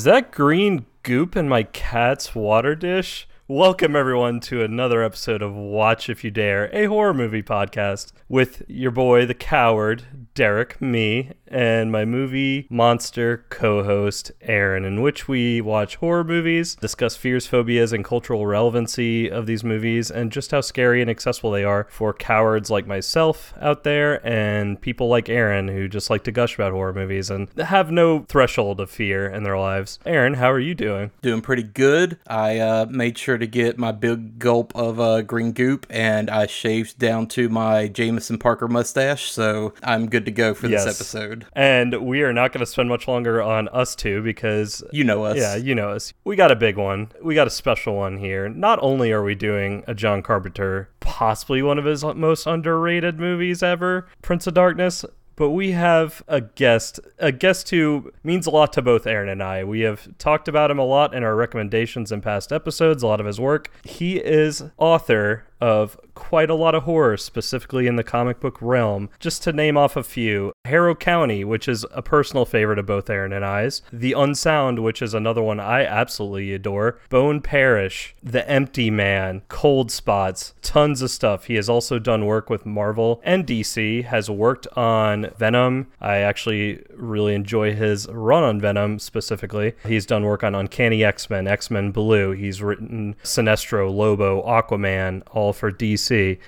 Is that green goop in my cat's water dish? Welcome, everyone, to another episode of Watch If You Dare, a horror movie podcast with your boy, the coward, Derek, me, and my movie monster co host, Aaron, in which we watch horror movies, discuss fears, phobias, and cultural relevancy of these movies, and just how scary and accessible they are for cowards like myself out there and people like Aaron who just like to gush about horror movies and have no threshold of fear in their lives. Aaron, how are you doing? Doing pretty good. I uh, made sure to get my big gulp of uh, green goop and I shaved down to my Jameson Parker mustache, so I'm good to go for Yes. this episode. And we are not going to spend much longer on us two because You know us. Yeah, you know us. We got a big one. We got a special one here. Not only are we doing a John Carpenter, possibly one of his most underrated movies ever, Prince of Darkness, but we have a guest, a guest who means a lot to both Aaron and I. We have talked about him a lot in our recommendations in past episodes, a lot of his work. He is author of quite a lot of horror, specifically in the comic book realm. Just to name off a few Harrow County, which is a personal favorite of both Aaron and I's, The Unsound, which is another one I absolutely adore, Bone Parish, The Empty Man, Cold Spots, tons of stuff. He has also done work with Marvel and DC, has worked on Venom. I actually really enjoy his run on Venom specifically. He's done work on Uncanny X Men, X Men Blue. He's written Sinestro, Lobo, Aquaman, all for DC.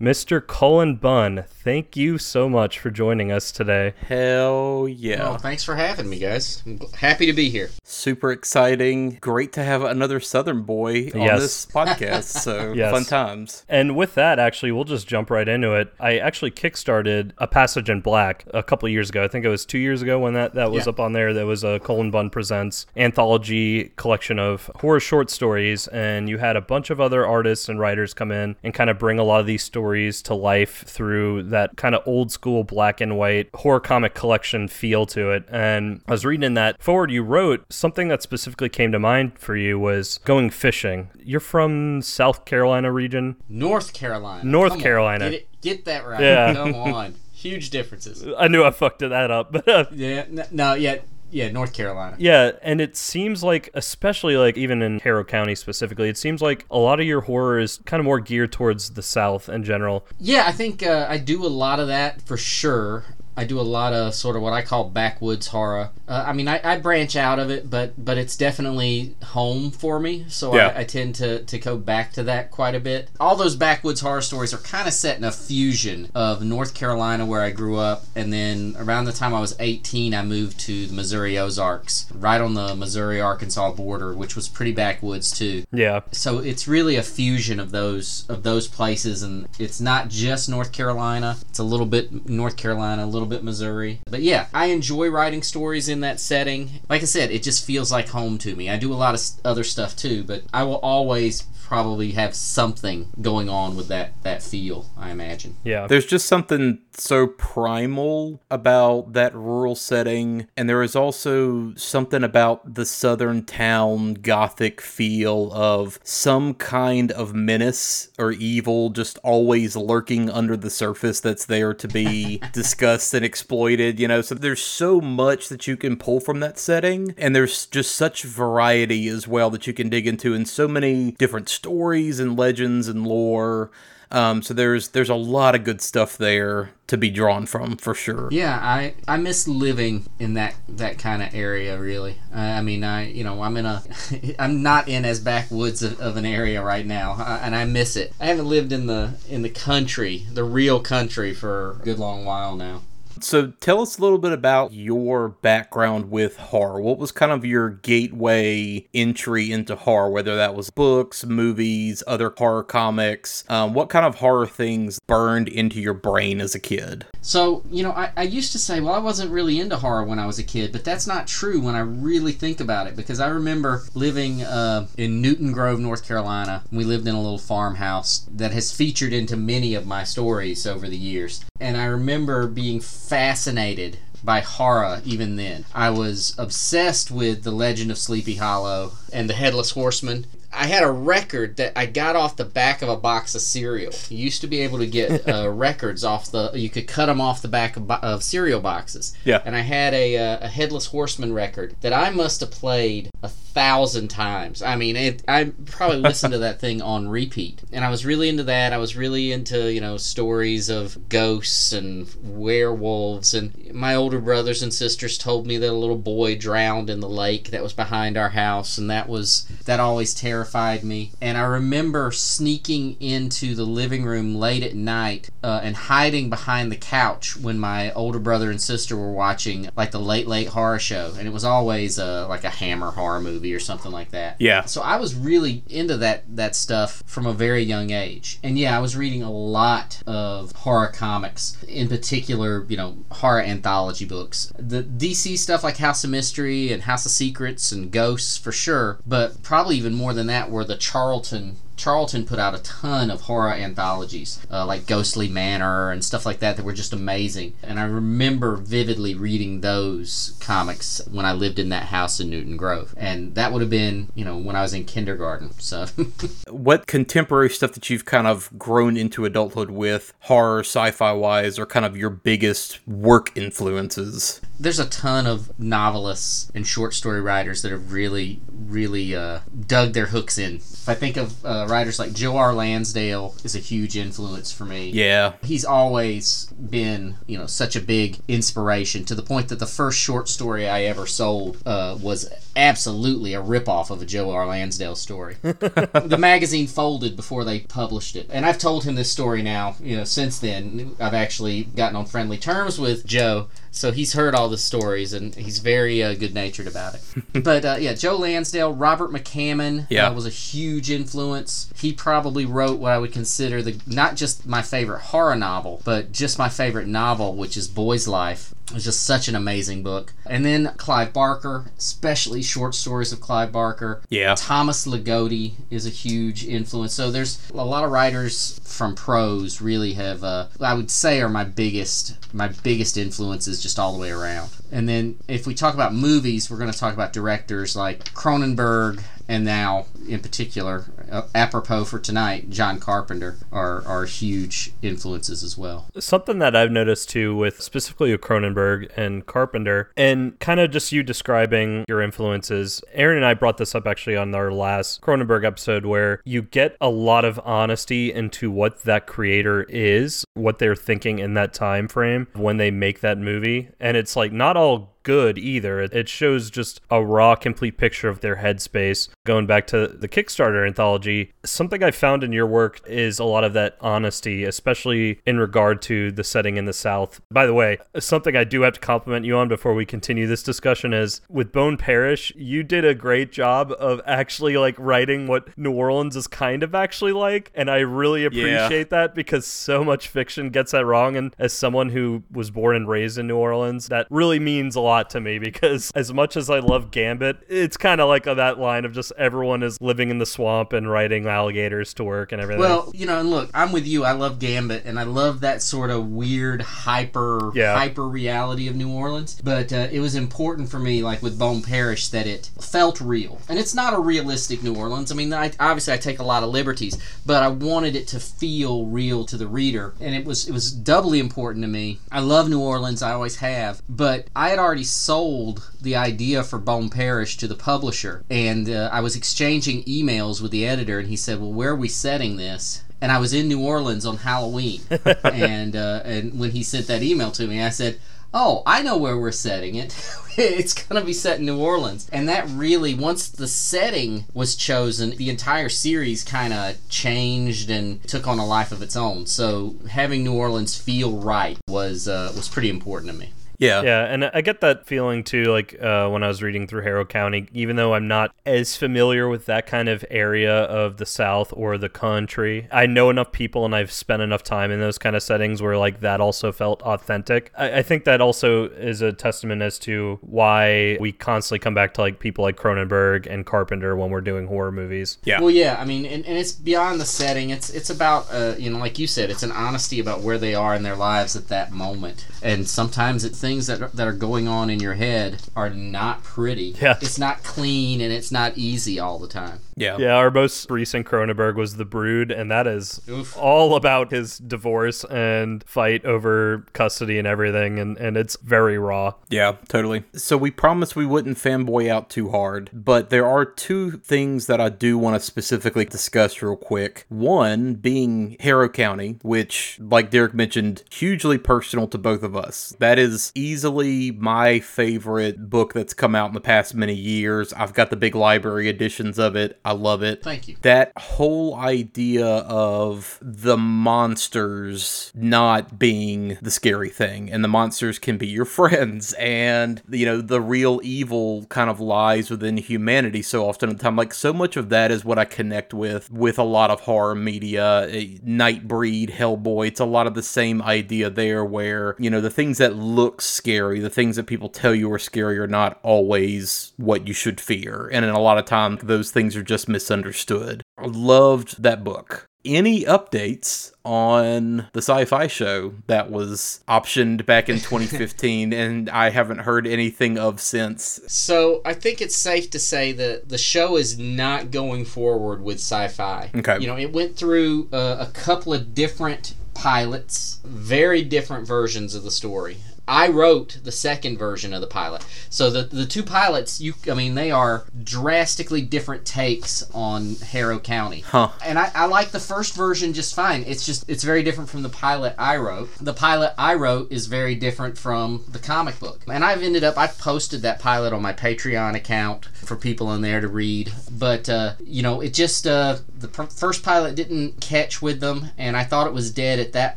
Mr. Cullen Bunn, thank you so much for joining us today. Hell yeah. Well, thanks for having me, guys. I'm happy to be here. Super exciting. Great to have another Southern boy on Yes. this podcast. So Yes. fun times. And with that, actually, we'll just jump right into it. I actually kickstarted A Passage in Black a couple of years ago. I think it was two years ago when that, that was Yeah. up on there. That was a Cullen Bunn Presents anthology collection of horror short stories. And you had a bunch of other artists and writers come in and kind of bring a lot of these stories to life through that kind of old school black and white horror comic collection feel to it. And I was reading in that forward you wrote something that specifically came to mind for you was going fishing. You're from South Carolina region. North Carolina. North Come Carolina. Get, it, get that right. Yeah. Come on. Huge differences. I knew I fucked that up, but uh, Yeah. No. Yeah. Yeah. North Carolina. yeah, and it seems like, especially like even in Harrow County specifically, it seems like a lot of your horror is kind of more geared towards the South in general. Yeah. I think uh, I do a lot of that for sure. I do a lot of sort of what I call backwoods horror. Uh, I mean, I, I branch out of it, but but it's definitely home for me. So Yeah. I, I tend to, to go back to that quite a bit. All those backwoods horror stories are kind of set in a fusion of North Carolina, where I grew up, and then around the time I was 18, I moved to the Missouri Ozarks, right on the Missouri Arkansas border, which was pretty backwoods too Yeah, so it's really a fusion of those of those places and it's not just north carolina it's a little bit north carolina a little bit missouri. But yeah i enjoy writing stories in that setting. Like i said it just feels like home to me. I do a lot of other stuff too but i will always probably have something going on with that that feel i imagine. Yeah. There's just something so primal about that rural setting, and there is also something about the southern town gothic feel of some kind of menace or evil just always lurking under the surface that's there to be discussed and exploited, you know. So there's so much that you can pull from that setting, and there's just such variety as well that you can dig into, and so many different stories and legends and lore. Um, so there's there's a lot of good stuff there to be drawn from for sure. Yeah, I I miss living in that that kind of area. Really, I, I mean, I you know I'm in a I'm not in as backwoods of, of an area right now, and I miss it. I haven't lived in the in the country, the real country, for a good long while now. So tell us a little bit about your background with horror. What was kind of your gateway entry into horror, whether that was books, movies, other horror comics? Um, what kind of horror things burned into your brain as a kid? So, you know, I, I used to say, well, I wasn't really into horror when I was a kid, but that's not true when I really think about it because I remember living uh, in Newton Grove, North Carolina. We lived in a little farmhouse that has featured into many of my stories over the years. And I remember being fascinated by horror even then. I was obsessed with The Legend of Sleepy Hollow and The Headless Horseman. I had a record that I got off the back of a box of cereal. You used to be able to get uh, records off the. You could cut them off the back of, bo- of cereal boxes. Yeah. And I had a, uh, a headless horseman record that I must have played a thousand times. I mean, it, I probably listened to that thing on repeat, and I was really into that. I was really into you know stories of ghosts and werewolves, and my older brothers and sisters told me that a little boy drowned in the lake that was behind our house, and that was that always terrified me. And I remember sneaking into the living room late at night uh, and hiding behind the couch when my older brother and sister were watching like the late late horror show, and it was always uh, like a Hammer horror movie or something like that. Yeah. So I was really into that that stuff from a very young age. And yeah, I was reading a lot of horror comics, in particular, you know, horror anthology books. The DC stuff like House of Mystery and House of Secrets and Ghosts for sure, but probably even more than that were the Charlton Charlton put out a ton of horror anthologies, uh, like Ghostly Manor and stuff like that, that were just amazing. And I remember vividly reading those comics when I lived in that house in Newton Grove. And that would have been, you know, when I was in kindergarten. So, What contemporary stuff that you've kind of grown into adulthood with, horror, sci fi wise, are kind of your biggest work influences? there's a ton of novelists and short story writers that have really, really uh, dug their hooks in. If I think of uh, writers like Joe R. Lansdale is a huge influence for me. Yeah. He's always been, you know, such a big inspiration to the point that the first short story I ever sold uh, was absolutely a ripoff of a Joe R. Lansdale story. the magazine folded before they published it, and I've told him this story now. You know, since then I've actually gotten on friendly terms with Joe. So he's heard all the stories and he's very uh, good natured about it. but uh, yeah, Joe Lansdale, Robert McCammon Yeah. uh, was a huge influence. He probably wrote what I would consider the not just my favorite horror novel, but just my favorite novel, which is Boy's Life. It was just such an amazing book. And then Clive Barker, especially short stories of Clive Barker. Yeah. Thomas Ligotti is a huge influence. So there's a lot of writers from prose really have uh, I would say are my biggest my biggest influences just all the way around. And then if we talk about movies, we're going to talk about directors like Cronenberg and now in particular uh, apropos for tonight John Carpenter are are huge influences as well. Something that I've noticed too, with specifically Cronenberg and Carpenter, and kind of just you describing your influences. Aaron and I brought this up actually on our last Cronenberg episode, where you get a lot of honesty into what that creator is, what they're thinking in that time frame when they make that movie, and it's like not all good either. It shows just a raw, complete picture of their headspace. Going back to the Kickstarter anthology, something I found in your work is a lot of that honesty, especially in regard to the setting in the South. By the way, something I do have to compliment you on before we continue this discussion is with Bone Parish, you did a great job of actually like writing what New Orleans is kind of actually like. And I really appreciate that because so much fiction gets that wrong. And as someone who was born and raised in New Orleans, that really means a lot to me because as much as I love Gambit, it's kind of like that line of just everyone is living in the swamp and riding alligators to work and everything. Well, you know, and look, I'm with you. I love Gambit, and I love that sort of weird, hyper, Yeah. hyper reality of New Orleans. But uh, it was important for me, like with Bone Parish, that it felt real, and it's not a realistic New Orleans. I mean, I, obviously, I take a lot of liberties, but I wanted it to feel real to the reader, and it was it was doubly important to me. I love New Orleans, I always have, but I had already sold the idea for Bone Parish to the publisher, and uh, I was exchanging emails with the editor, and he said, "Well, where are we setting this?" And I was in New Orleans on Halloween, and uh, and when he sent that email to me, I said. Oh, I know where we're setting it. it's going to be set in New Orleans. And that really, once the setting was chosen, the entire series kind of changed and took on a life of its own. So having New Orleans feel right was uh, was pretty important to me. Yeah. Yeah, and I get that feeling too, like uh, when I was reading through Harrow County, even though I'm not as familiar with that kind of area of the South or the country, I know enough people and I've spent enough time in those kind of settings where like that also felt authentic. I, I think that also is a testament as to why we constantly come back to like people like Cronenberg and Carpenter when we're doing horror movies. Yeah. Well, yeah, I mean, and, and it's beyond the setting. It's it's about, uh, you know, like you said, it's an honesty about where they are in their lives at that moment. And sometimes it's things that are, that are going on in your head are not pretty. Yeah. It's not clean and it's not easy all the time. Yeah. Yeah, our most recent Cronenberg was The Brood, and that is Oof. all about his divorce and fight over custody and everything, and, and it's very raw. Yeah, totally. So we promised we wouldn't fanboy out too hard, but there are two things that I do want to specifically discuss real quick. One being Harrow County, which, like Derek mentioned, hugely personal to both of us. That is easily my favorite book that's come out in the past many years. I've got the big library editions of it. I love it. Thank you. That whole idea of the monsters not being the scary thing and the monsters can be your friends and you know the real evil kind of lies within humanity so often at the time like so much of that is what i connect with with a lot of horror media eh, nightbreed hellboy it's a lot of the same idea there where you know the things that look scary the things that people tell you are scary are not always what you should fear and in a lot of times those things are just misunderstood I loved that book any updates on the Syfy show that was optioned back in 2015 and I haven't heard anything of since. So I think it's safe to say that the show is not going forward with Syfy. Okay. You know, it went through uh, a couple of different pilots, very different versions of the story. I wrote the second version of the pilot. So the the two pilots, you I mean, they are drastically different takes on Harrow County. Huh. And I, I like the first version just fine. It's just it's very different from the pilot I wrote. The pilot I wrote is very different from the comic book. And I've ended up I've posted that pilot on my Patreon account for people in there to read. But uh, you know, it just uh, the pr- first pilot didn't catch with them, and I thought it was dead at that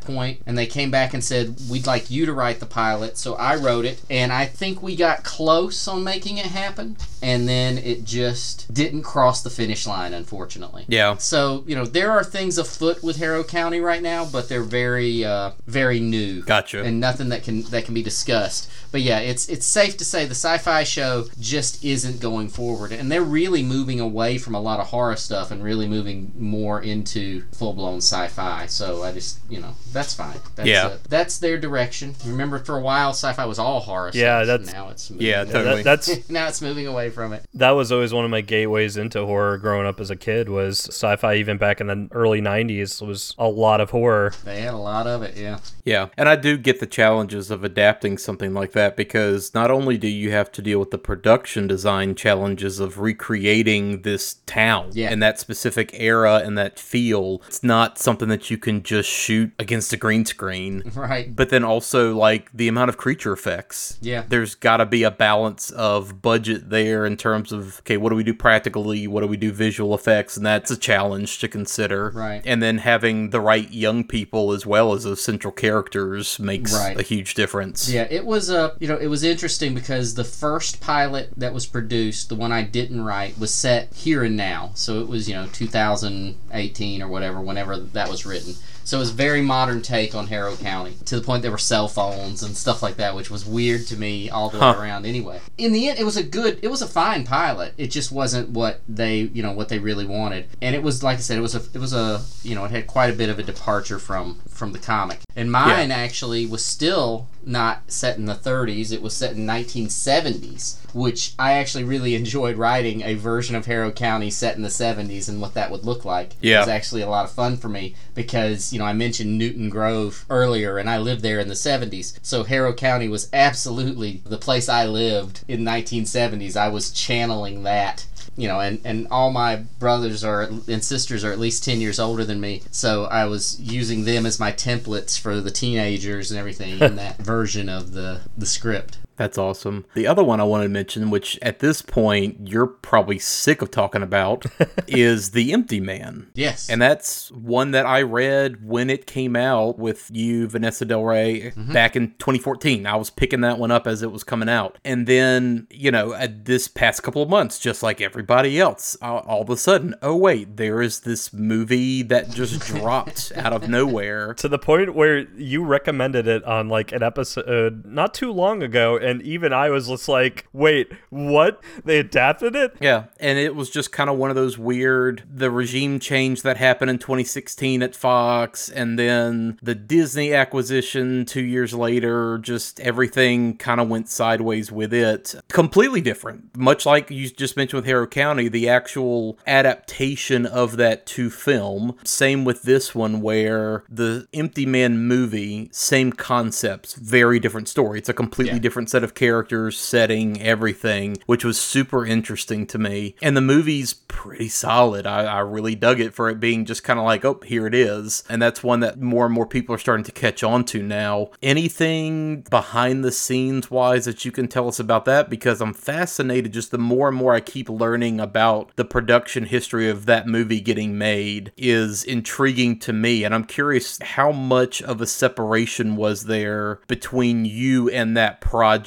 point. And they came back and said, "We'd like you to write the pilot." So I wrote it, and I think we got close on making it happen, and then it just didn't cross the finish line, unfortunately. Yeah. So you know there are things afoot with Harrow County right now, but they're very, uh, very new. Gotcha. And nothing that can that can be discussed. But yeah, it's it's safe to say the Syfy show just isn't going forward, and they're really moving away from a lot of horror stuff and really moving more into full-blown sci-fi. So I just you know that's fine. That's, Yeah. uh, that's their direction. Remember, for a while, sci-fi was all horror. Yeah, stuff. that's- now it's moving Yeah, away- totally. That, that's now it's moving away from it. that was always one of my gateways into horror growing up as a kid was sci-fi even back in the early 90s was a lot of horror They had a lot of it. Yeah. Yeah, and I do get the challenges of adapting something like that because not only do you have to deal with the production design challenges of recreating this town Yeah. and that specific era and that feel, it's not something that you can just shoot against a green screen. Right. But then also, like, the amount of creature effects. Yeah. There's got to be a balance of budget there in terms of, okay, what do we do practically? What do we do visual effects? And that's a challenge to consider. Right. And then having the right young people as well as those central characters makes Right. a huge difference. Yeah, it was a, you know, it was interesting because the first pilot that was produced, the one I didn't write, was set here and now. So it was, you know, 2018 or whatever, whenever that was written. So it was a very modern take on Harrow County to the point there were cell phones and stuff like that, which was weird to me all the Huh. way around anyway. In the end, it was a good, it was a fine pilot. It just wasn't what they, you know, what they really wanted. And it was, like I said, it was a, it was a, you know, it had quite a bit of a departure from, from the comic. And mine actually was still not set in the 30s. It was set in 1970s, which I actually really enjoyed writing a version of Harrow County set in the 70s and what that would look like. Yeah. It was actually a lot of fun for me because, you know, I mentioned Newton Grove earlier and I lived there in the 70s. So Harrow County was absolutely the place I lived in 1970s. I was channeling that you know, and, and all my brothers are and sisters are at least 10 years older than me. So I was using them as my templates for the teenagers and everything in that version of the, the script. That's awesome. The other one I wanted to mention, which at this point you're probably sick of talking about, is The Empty Man. Yes. And that's one that I read when it came out with you, Vanessa Del Rey, back in 2014. I was picking that one up as it was coming out. And then, you know, uh, this past couple of months, just like everybody else, all, all of a sudden, oh, wait, there is this movie that just dropped out of nowhere. to the point where you recommended it on like an episode not too long ago and even I was just like, wait, what? They adapted it? Yeah, and it was just kind of one of those weird the regime change that happened in 2016 at Fox and then the Disney acquisition 2 years later, just everything kind of went sideways with it. Completely different. Much like you just mentioned with Harrow County, the actual adaptation of that to film. Same with this one where the Empty Man movie, same concepts, very different story. It's a completely Yeah. different set of characters, setting, everything, which was super interesting to me. And the movie's pretty solid. I, I really dug it for it being just kind of like, oh, here it is. And that's one that more and more people are starting to catch on to now. Anything behind the scenes wise that you can tell us about that? Because I'm fascinated just the more and more I keep learning about the production history of that movie getting made is intriguing to me. And I'm curious how much of a separation was there between you and that project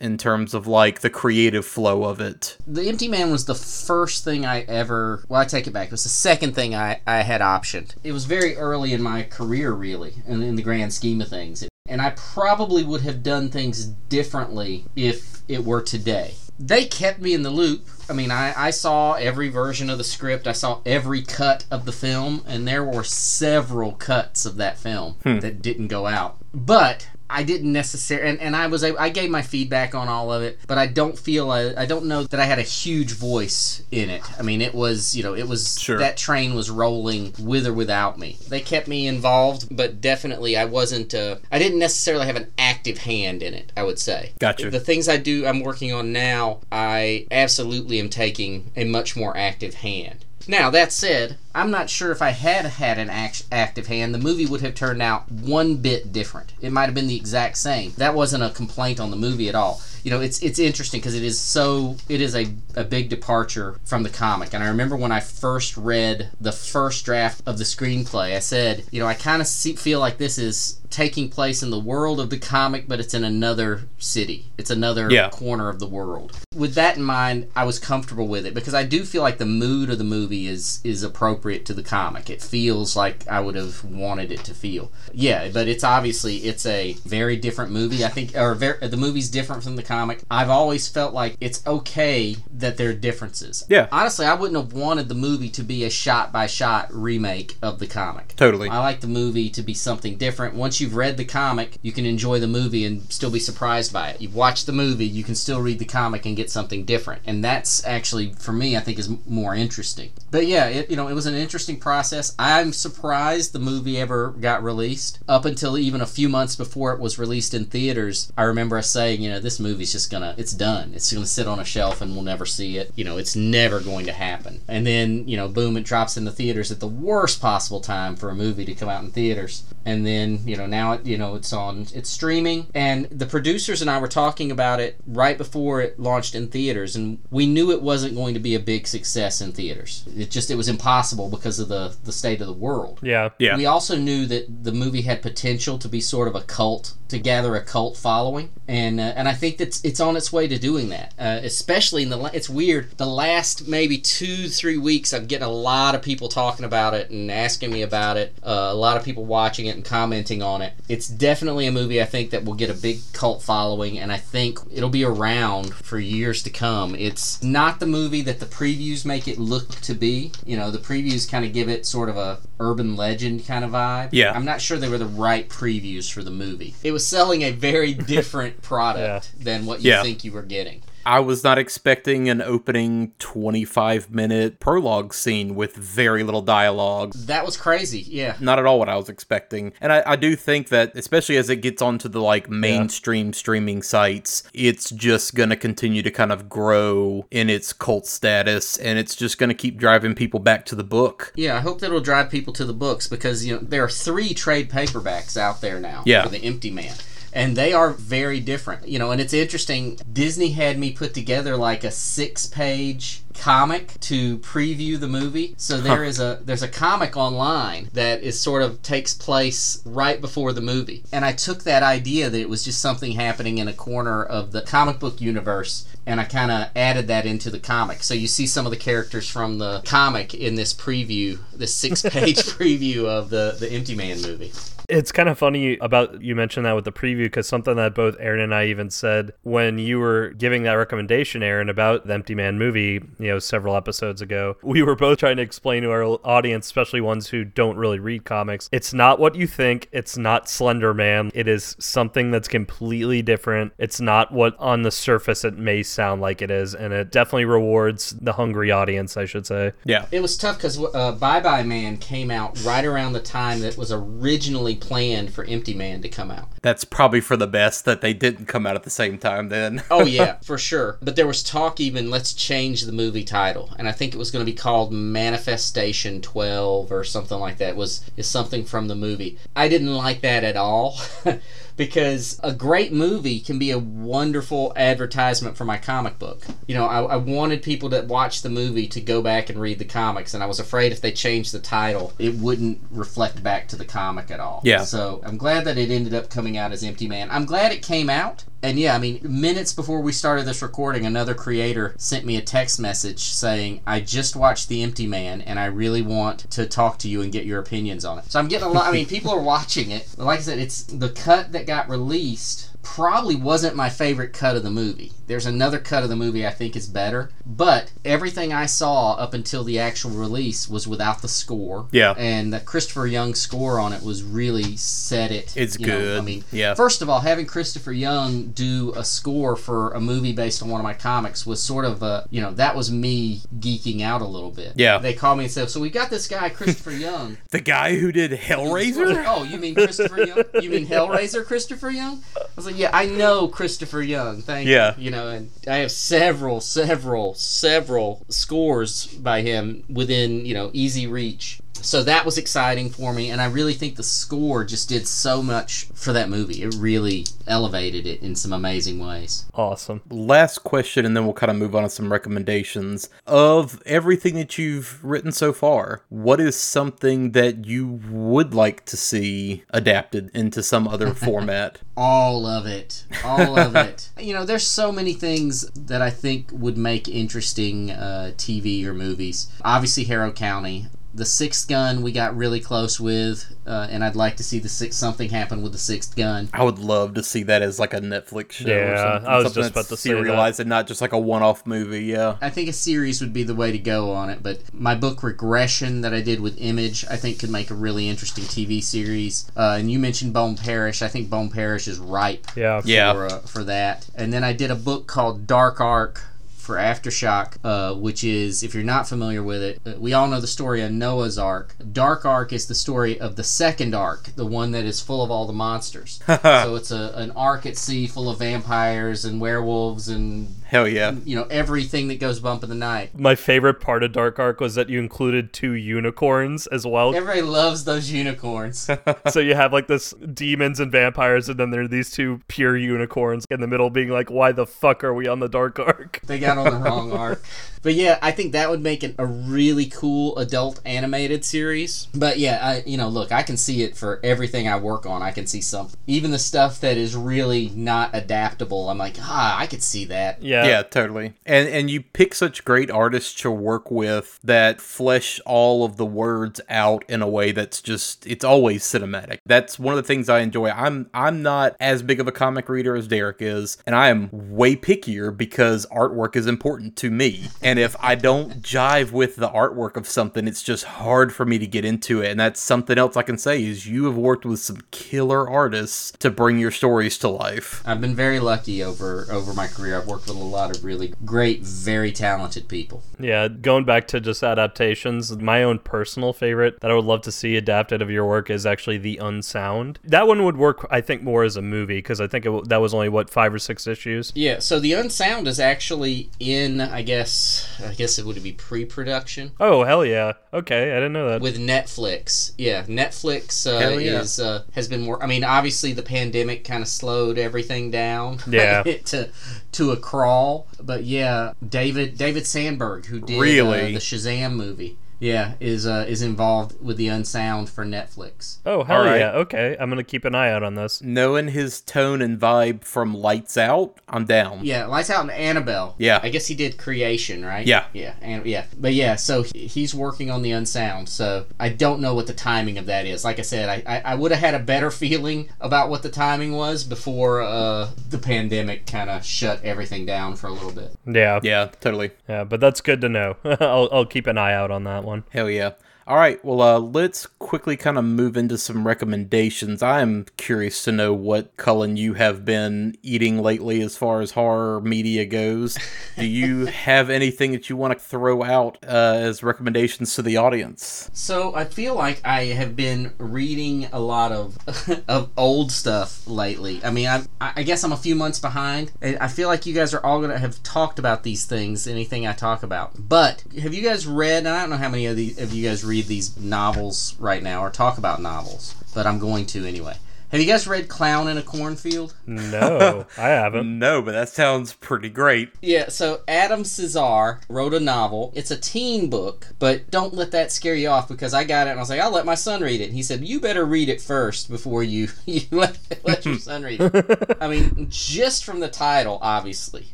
in terms of like the creative flow of it. The Empty Man was the first thing I ever. Well, I take it back. It was the second thing I, I had optioned. It was very early in my career, really, in, in the grand scheme of things. And I probably would have done things differently if it were today. They kept me in the loop. I mean, I, I saw every version of the script, I saw every cut of the film, and there were several cuts of that film hmm. that didn't go out. But I didn't necessarily, and, and I was a- I gave my feedback on all of it, but I don't feel I, I don't know that I had a huge voice in it. I mean, it was you know it was Sure. that train was rolling with or without me. They kept me involved, but definitely I wasn't. Uh, I didn't necessarily have an active hand in it. I would say. Gotcha. The things I do, I'm working on now. I absolutely am taking a much more active hand. Now, that said, I'm not sure if I had had an act- active hand, the movie would have turned out one bit different. It might have been the exact same. That wasn't a complaint on the movie at all. You know, it's it's interesting because it is so it is a, a big departure from the comic. And I remember when I first read the first draft of the screenplay, I said, you know, I kind of feel like this is taking place in the world of the comic, but it's in another city. It's another Yeah. corner of the world. With that in mind, I was comfortable with it because I do feel like the mood of the movie is is appropriate to the comic. It feels like I would have wanted it to feel. Yeah, but it's obviously it's a very different movie. I think or ver- the movie's different from the comic. I've always felt like it's okay that there are differences. Yeah. Honestly, I wouldn't have wanted the movie to be a shot by shot remake of the comic. Totally. I like the movie to be something different. Once you've read the comic, you can enjoy the movie and still be surprised by it. You've watched the movie, you can still read the comic and get something different. And that's actually, for me, I think is more interesting. But yeah, it, you know, it was an interesting process. I'm surprised the movie ever got released. Up until even a few months before it was released in theaters, I remember us saying, you know, this movie's just gonna, it's done. It's gonna sit on a shelf and we'll never see it. You know, it's never going to happen. And then, you know, boom, it drops in the theaters at the worst possible time for a movie to come out in theaters. And then, you know, now it, you know, it's on, it's streaming. And the producers and I were talking about it right before it launched in theaters, and we knew it wasn't going to be a big success in theaters. It just, it was impossible because of the the state of the world. Yeah. Yeah. We also knew that the movie had potential to be sort of a cult, to gather a cult following, and uh, and I think that's it's it's on its way to doing that. Uh, especially in the la- it's weird the last maybe two three weeks I'm getting a lot of people talking about it and asking me about it. Uh, a lot of people watching it and commenting on it. It's definitely a movie I think that will get a big cult following, and I think it'll be around for years to come. It's not the movie that the previews make it look to be. You know, the previews kind of give it sort of a urban legend kind of vibe. Yeah. I'm not sure they were the right previews for the movie. It was selling a very different product than what you Yeah. think you were getting. I was not expecting an opening 25 minute prologue scene with very little dialogue. That was crazy. Yeah. Not at all what I was expecting. And I, I do think that, especially as it gets onto the like mainstream streaming sites, it's just going to continue to kind of grow in its cult status and it's just going to keep driving people back to the book. Yeah, I hope that'll drive people to the books because you know there are three trade paperbacks out there now Yeah. for the Empty Man. And they are very different, you know. And it's interesting. Disney had me put together like a six-page comic to preview the movie. So there is a there's a comic online that is sort of takes place right before the movie. And I took that idea that it was just something happening in a corner of the comic book universe and I kind of added that into the comic. So you see some of the characters from the comic in this preview, this six-page preview of the the Empty Man movie. It's kind of funny about you mentioned that with the preview because something that both Aaron and I even said when you were giving that recommendation, Aaron, about the Empty Man movie, you know, several episodes ago, we were both trying to explain to our audience, especially ones who don't really read comics, it's not what you think. It's not Slender Man. It is something that's completely different. It's not what on the surface it may sound like it is, and it definitely rewards the hungry audience, I should say. Yeah. It was tough because uh, Bye Bye Man came out right around the time that was originally planned for Empty Man to come out. That's probably for the best that they didn't come out at the same time then. oh yeah, for sure. But there was talk even let's change the movie title, and I think it was going to be called Manifestation 12 or something like that. It was is something from the movie. I didn't like that at all. because a great movie can be a wonderful advertisement for my comic book. You know, I, I, wanted people that watch the movie to go back and read the comics, and I was afraid if they changed the title, it wouldn't reflect back to the comic at all. Yeah. So I'm glad that it ended up coming out as Empty Man. I'm glad it came out. And yeah, I mean, minutes before we started this recording, another creator sent me a text message saying, I just watched The Empty Man and I really want to talk to you and get your opinions on it. So I'm getting a lot, I mean, people are watching it. Like I said, it's the cut that got released probably wasn't my favorite cut of the movie. There's another cut of the movie I think is better, but everything I saw up until the actual release was without the score. Yeah. And the Christopher Young score on it was really set it. It's you know, good. I mean, Yeah. First of all, having Christopher Young do a score for a movie based on one of my comics was sort of a, you know, that was me geeking out a little bit. Yeah. They called me and said, "So we got this guy Christopher Young." The guy who did Hellraiser? Oh, you mean Christopher Young? You mean Hellraiser Christopher Young? I was like, yeah, I know Christopher Young. Thank Yeah. you. You know, and I have several, several, several scores by him within, you know, easy reach. So that was exciting for me, and I really think the score just did so much for that movie. It really elevated it in some amazing ways. Awesome. Last question, and then we'll kind of move on to some recommendations. Of everything that you've written so far, what is something that you would like to see adapted into some other format? All of it. All of it. You know, there's so many things that I think would make interesting uh, TV or movies. Obviously, Harrow County. The Sixth Gun we got really close with, uh, and I'd like to see the six something happen with the Sixth Gun. I would love to see that as like a Netflix show or Yeah, something. I was something just about to say that. serialized and not just like a one-off movie. Yeah. I think a series would be the way to go on it, but my book Regression that I did with Image, I think could make a really interesting TV series. Uh, and you mentioned Bone Parish. I think Bone Parish is ripe Yeah. Yeah. for, uh, for that. And then I did a book called Dark Ark for Aftershock, uh, which is, if you're not familiar with it, uh, we all know the story of Noah's Ark. Dark Ark is the story of the second Ark, the one that is full of all the monsters. so it's a, an ark at sea full of vampires and werewolves and, Hell yeah. you know, everything that goes bump in the night. My favorite part of Dark Ark was that you included two unicorns as well. Everybody loves those unicorns. so you have like this demons and vampires, and then there are these two pure unicorns in the middle, being like, "Why the fuck are we on the Dark Ark?" they got on the wrong arc. But yeah, I think that would make it a really cool adult animated series. But yeah, I you know, look, I can see it for everything I work on. I can see something. Even the stuff that is really not adaptable, I'm like, ah, I could see that. Yeah. Yeah, totally. And and you pick such great artists to work with that flesh all of the words out in a way that's just it's always cinematic. That's one of the things I enjoy. I'm I'm not as big of a comic reader as Derek is, and I am way pickier because artwork is important to me. And if I don't jive with the artwork of something, it's just hard for me to get into it. And that's something else I can say is you have worked with some killer artists to bring your stories to life. I've been very lucky over over my career. I've worked with a lot of really great, very talented people. Yeah, going back to just adaptations, my own personal favorite that I would love to see adapted of your work is actually The Unsound. That one would work, I think, more as a movie because I think it, that was only what five or six issues. Yeah, so the Unsound is actually in, I guess, I guess it would be pre-production. Oh hell yeah! Okay, I didn't know that. with Netflix. Yeah, Netflix uh, yeah. is uh, has been more. I mean, obviously the pandemic kind of slowed everything down. Yeah. to to a crawl. But yeah, David David Sandberg, who did Really? uh, the Shazam movie. Yeah, is uh, is involved with the Unsound for Netflix. Oh hell All right. yeah! Okay, I'm gonna keep an eye out on this. Knowing his tone and vibe from Lights Out, I'm down. Yeah, Lights Out and Annabelle. Yeah. I guess he did Creation, right? Yeah. Yeah, and yeah, but yeah, so he's working on the Unsound. So I don't know what the timing of that is. Like I said, I I, I would have had a better feeling about what the timing was before uh, the pandemic kind of shut everything down for a little bit. Yeah, Yeah, totally. yeah, but that's good to know. I'll I'll keep an eye out on that one. Hell yeah. All right, well, uh, let's quickly kind of move into some recommendations. I am curious to know what, Cullen, you have been eating lately as far as horror media goes. Do you have anything that you want to throw out uh, as recommendations to the audience? So I feel like I have been reading a lot of of old stuff lately. I mean, I'm, I I guess I'm a few months behind. I feel like you guys are all gonna have talked about these things, anything I talk about. But have you guys read? And I don't know how many of the of you guys read these novels right now or talk about novels, but I'm going to anyway. Have you guys read Clown in a Cornfield? No, I haven't. No, but that sounds pretty great. Yeah, so Adam Cesare wrote a novel. It's a teen book, but don't let that scare you off because I got it and I was like, I'll let my son read it. And he said, You better read it first before you, you let, let your son read it. I mean, just from the title, obviously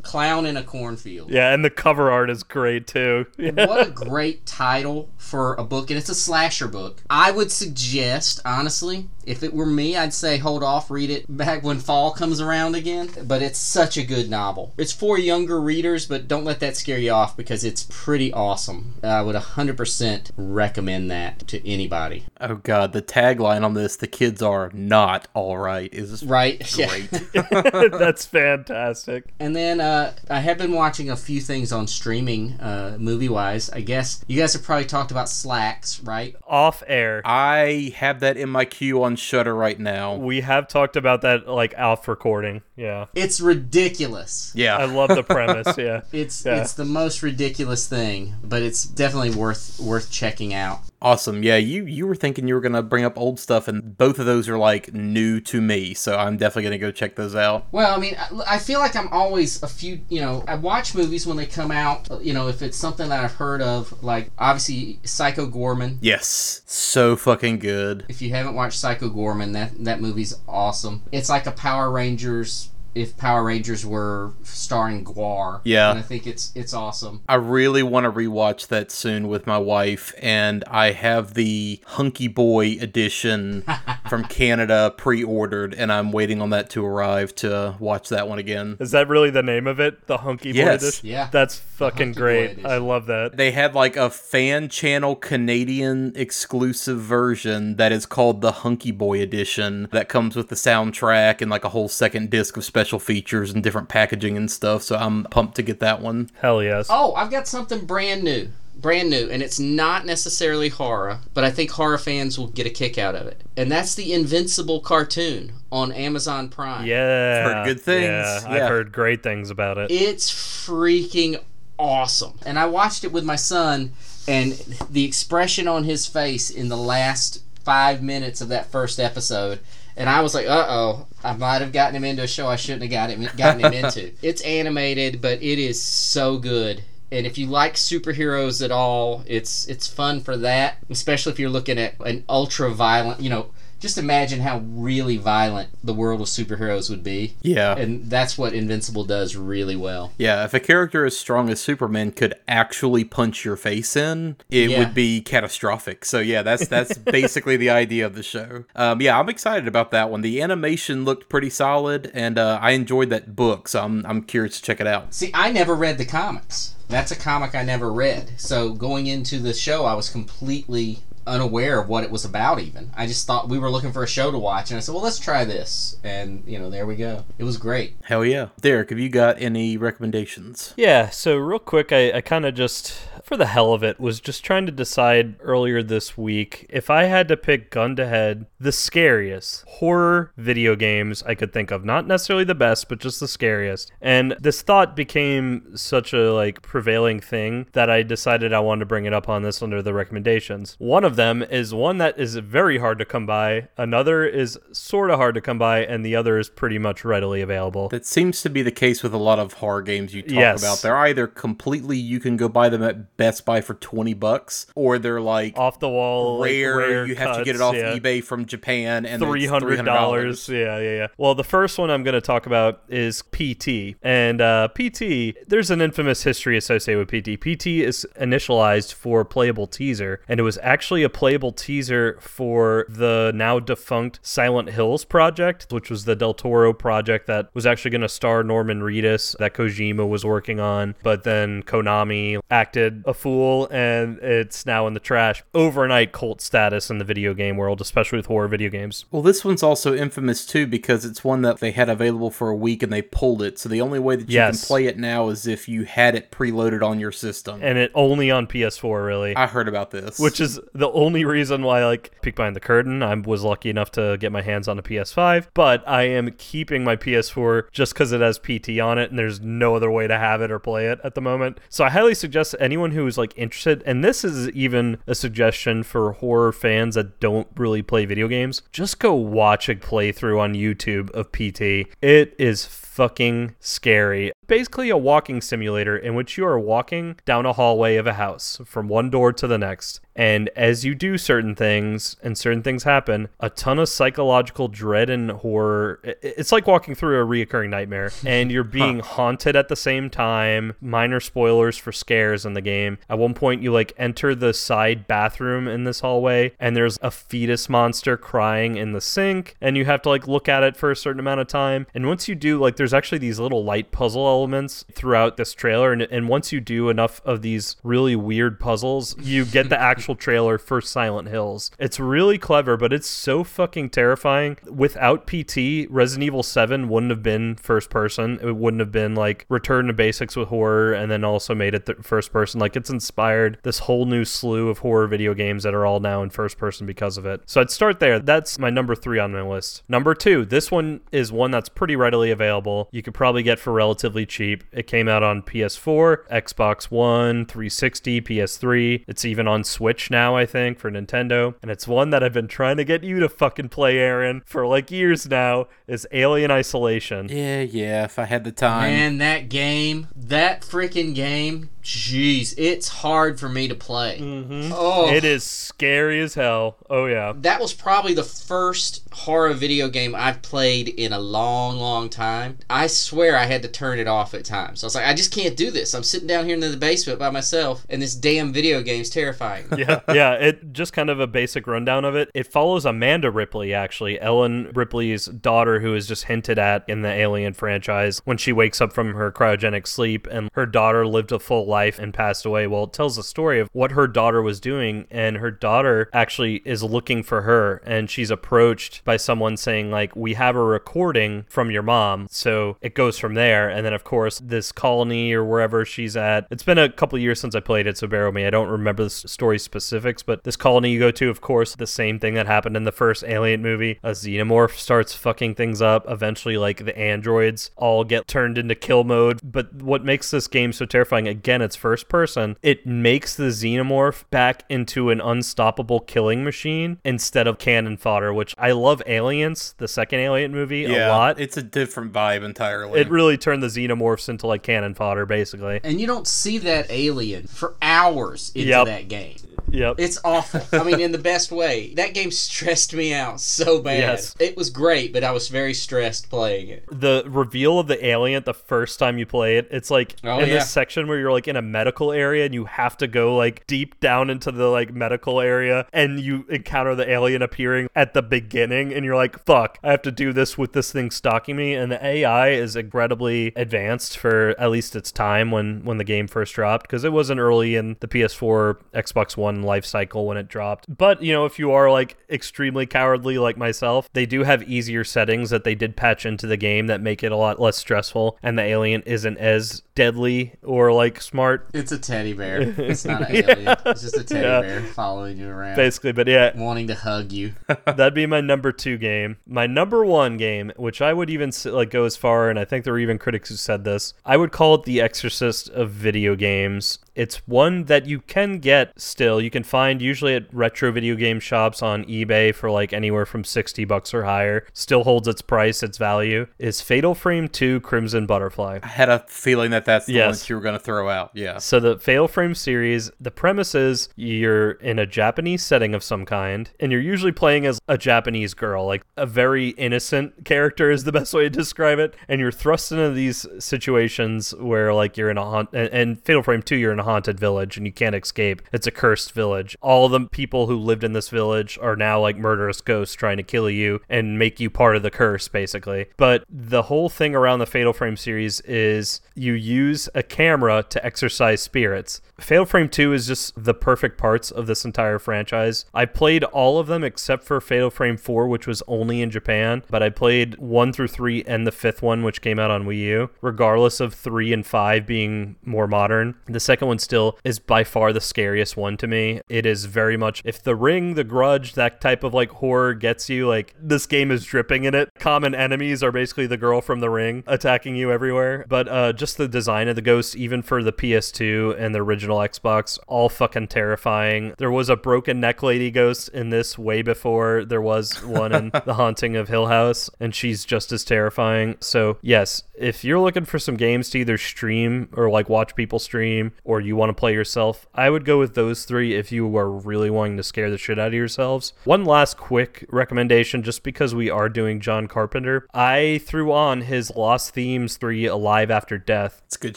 Clown in a Cornfield. Yeah, and the cover art is great too. Yeah. What a great title for a book, and it's a slasher book. I would suggest, honestly, if it were me, I'd say hold off, read it back when fall comes around again. But it's such a good novel. It's for younger readers, but don't let that scare you off because it's pretty awesome. I would 100% recommend that to anybody. Oh, God, the tagline on this, the kids are not all right, is Right? great. That's fantastic. And then uh, I have been watching a few things on streaming, uh, movie wise. I guess you guys have probably talked about Slaxx, right? Off air. I have that in my queue on Shudder right now. We have talked about that like off recording. Yeah. It's ridiculous. Yeah. I love the premise. Yeah. It's Yeah. it's the most ridiculous thing, but it's definitely worth worth checking out. Awesome. Yeah, you you were thinking you were gonna bring up old stuff, and both of those are like new to me, so I'm definitely gonna go check those out. Well, I mean, I, I feel like I'm always a few. You know, I watch movies when they come out. You know, if it's something that I've heard of, like obviously Psycho Goreman. Yes, so fucking good. If you haven't watched Psycho Goreman, that that movie's awesome. It's like a Power Rangers. If Power Rangers were starring Gwar, Yeah. and I think it's it's awesome. I really want to rewatch that soon with my wife, and I have the Hunky Boy edition from Canada pre-ordered, and I'm waiting on that to arrive to watch that one again. Is that really the name of it? The Hunky Boy Yes. Edition? Yeah. That's fucking great. I love that. They had like a fan channel Canadian exclusive version that is called the Hunky Boy Edition that comes with the soundtrack and like a whole second disc of special features and different packaging and stuff. So I'm pumped to get that one. Hell yes. Oh, I've got something brand new. Brand new, and it's not necessarily horror, but I think horror fans will get a kick out of it. And that's the Invincible cartoon on Amazon Prime. Yeah. Heard good things. Yeah, Yeah. I've heard great things about it. It's freaking awesome. And I watched it with my son, and the expression on his face in the last five minutes of that first episode. And I was like, uh oh, I might have gotten him into a show I shouldn't have got him, gotten him into. It's animated, but it is so good. And if you like superheroes at all, it's it's fun for that. Especially if you're looking at an ultra violent, you know, just imagine how really violent the world of superheroes would be. Yeah. And that's what Invincible does really well. Yeah, if a character as strong as Superman could actually punch your face in, it Yeah. would be catastrophic. So yeah, that's that's basically the idea of the show. Um, yeah, I'm excited about that one. The animation looked pretty solid, and uh, I enjoyed that book, so I'm I'm curious to check it out. See, I never read the comics. That's a comic I never read. So going into the show, I was completely unaware of what it was about even. I just thought we were looking for a show to watch and I said, "Well, let's try this." And, you know, there we go. It was great. Hell yeah, Derek, have you got any recommendations? Yeah, so real quick, I, I kind of just, for the hell of it, was just trying to decide earlier this week if I had to pick gun to head the scariest horror video games I could think of. Not necessarily the best, but just the scariest. And this thought became such a like prevailing thing that I decided I wanted to bring it up on this under the recommendations. One of of them is one that is very hard to come by, another is sort of hard to come by, and the other is pretty much readily available. That seems to be the case with a lot of horror games you talk Yes. about. They're either completely you can go buy them at Best Buy for 20 bucks or they're like Off the wall, like, rare, rare you have to get it off yeah. eBay from Japan and it's three hundred dollars. Yeah, yeah, yeah. Well, the first one I'm going to talk about is PT, and uh, PT. There's an infamous history associated with PT. PT is initialized for playable teaser, and it was actually a playable teaser for the now defunct Silent Hills project, which was the Del Toro project that was actually going to star Norman Reedus that Kojima was working on, but then Konami acted a fool, and it's now in the trash. Overnight cult status in the video game world, especially with horror video games. Well, this one's also infamous too because it's one that they had available for a week and they pulled it. So the only way that you Yes. can play it now is if you had it preloaded on your system. and it only on PS4 really. I heard about this. which is the only reason why like peek behind the curtain i was lucky enough to get my hands on a ps5 but i am keeping my ps4 just because it has pt on it and there's no other way to have it or play it at the moment. So i highly suggest anyone who is like interested and this is even a suggestion for horror fans that don't really play video games just go watch a playthrough on youtube of pt it is fucking scary. Basically, a walking simulator in which you are walking down a hallway of a house from one door to the next. And as you do certain things and certain things happen, a ton of psychological dread and horror. It's like walking through a reoccurring nightmare, and you're being haunted at the same time. Minor spoilers for scares in the game. At one point, you like enter the side bathroom in this hallway, and there's a fetus monster crying in the sink, and you have to like look at it for a certain amount of time. And once you do, like, there's actually these little light puzzle elements throughout this trailer, and, and once you do enough of these really weird puzzles, you get the actual trailer for Silent Hills. It's really clever, but it's so fucking terrifying. Without PT, Resident Evil 7 wouldn't have been first person. It wouldn't have been like return to basics with horror and then also made it th- first person. Like it's inspired this whole new slew of horror video games that are all now in first person because of it. So I'd start there. That's my number three on my list. Number two, this one is one that's pretty readily available. You could probably get for relatively cheap. It came out on PS4, Xbox One, 360, PS3. It's even on Switch now, I think, for Nintendo. And it's one that I've been trying to get you to fucking play, Aaron, for like years now. Is Alien Isolation. yeah, yeah, if I had the time. Man, that game, that freaking game, jeez, it's hard for me to play. Mm-hmm. Oh, It is scary as hell. Oh yeah. that was probably the first horror video game I've played in a long, long time. I swear I had to turn it off at times. I was like, I just can't do this. I'm sitting down here in the basement by myself, and this damn video game's terrifying. yeah, yeah. It just kind of a basic rundown of it. It follows Amanda Ripley, actually, Ellen Ripley's daughter, who is just hinted at in the Alien franchise when she wakes up from her cryogenic sleep, and her daughter lived a full life and passed away. Well, it tells the story of what her daughter was doing, and her daughter actually is looking for her, and she's approached by someone saying like, "We have a recording from your mom." So it goes from there, and then of course this colony or wherever she's at. It's been a couple years since I played it, so bear with me. I don't remember the story specifics, but this colony you go to, of course, the same thing that happened in the first Alien movie. A xenomorph starts fucking things up. Eventually, like the androids all get turned into kill mode. But what makes this game so terrifying? Again, it's first person. It makes the xenomorph back into an unstoppable killing machine instead of cannon fodder, which I love. Aliens, the second Alien movie, yeah, a lot. It's a different vibe entirely. It really turned the xenomorphs into like cannon fodder, basically. And you don't see that alien for hours into Yep. that game. Yep. It's awful. I mean, in the best way. That game stressed me out so bad. Yes. It was great, but I was very stressed playing it. the reveal of the alien the first time you play it it's like Oh, in yeah. this section where you're like in a medical area and you have to go like deep down into the like medical area and you encounter the alien appearing at the beginning and you're like fuck i have to do this with this thing stalking me and the ai is incredibly advanced for at least its time when when the game first dropped because it wasn't early in the ps4 xbox one life cycle when it dropped. But you know if you are like extremely cowardly like myself they do have easier settings that they did patch into the game that make it a lot less stressful and the alien isn't as deadly or like smart, It's a teddy bear. It's not an alien. It's just a teddy Yeah. bear following you around, basically. But yeah, wanting to hug you. That'd be my number two game. My number one game, which I would even s- like go as far, and I think there were even critics who said this. I would call it the Exorcist of video games. It's one that you can get still. You can find usually at retro video game shops on eBay for like anywhere from 60 bucks or higher. Still holds its price, its value. Is Fatal Frame 2 Crimson Butterfly. I had a feeling that that's the Yes. that you were going to throw out. Yeah. So the Fatal Frame series, the premise is you're in a Japanese setting of some kind, and you're usually playing as a Japanese girl, like a very innocent character is the best way to describe it. And you're thrust into these situations where like you're in a haunt, and, and Fatal Frame 2, you're in a haunted village and you can't escape. It's a cursed village. All the people who lived in this village are now like murderous ghosts trying to kill you and make you part of the curse, basically. But the whole thing around the Fatal Frame series is you use a camera to exorcise spirits. Fatal Frame 2 is just the perfect parts of this entire franchise. I played all of them except for Fatal Frame 4, which was only in Japan, but I played 1 through 3 and the fifth one, which came out on Wii U, regardless of 3 and 5 being more modern. The second one still is by far the scariest one to me. It is very much, if The Ring, The Grudge, that type of like horror gets you, like this game is dripping in it. Common enemies are basically the girl from The Ring attacking you everywhere. But uh, just the design of the ghost, even for the PS2 and the original Xbox, all fucking terrifying. There was a broken neck lady ghost in this way before there was one in The Haunting of Hill House, and she's just as terrifying. So, yes, if you're looking for some games to either stream or like watch people stream, or you want to play yourself, I would go with those three if you are really wanting to scare the shit out of yourselves. One last quick recommendation, just because we are doing John Carpenter, I threw on his Lost Themes 3 Alive After Death It's good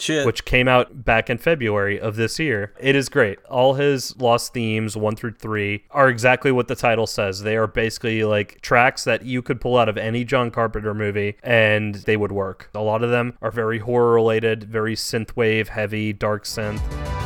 shit. which came out back in February of this year. It is great. All his lost themes, one through three, are exactly what the title says. They are basically like tracks that you could pull out of any John Carpenter movie and they would work. A lot of them are very horror related, very synthwave heavy, dark synth.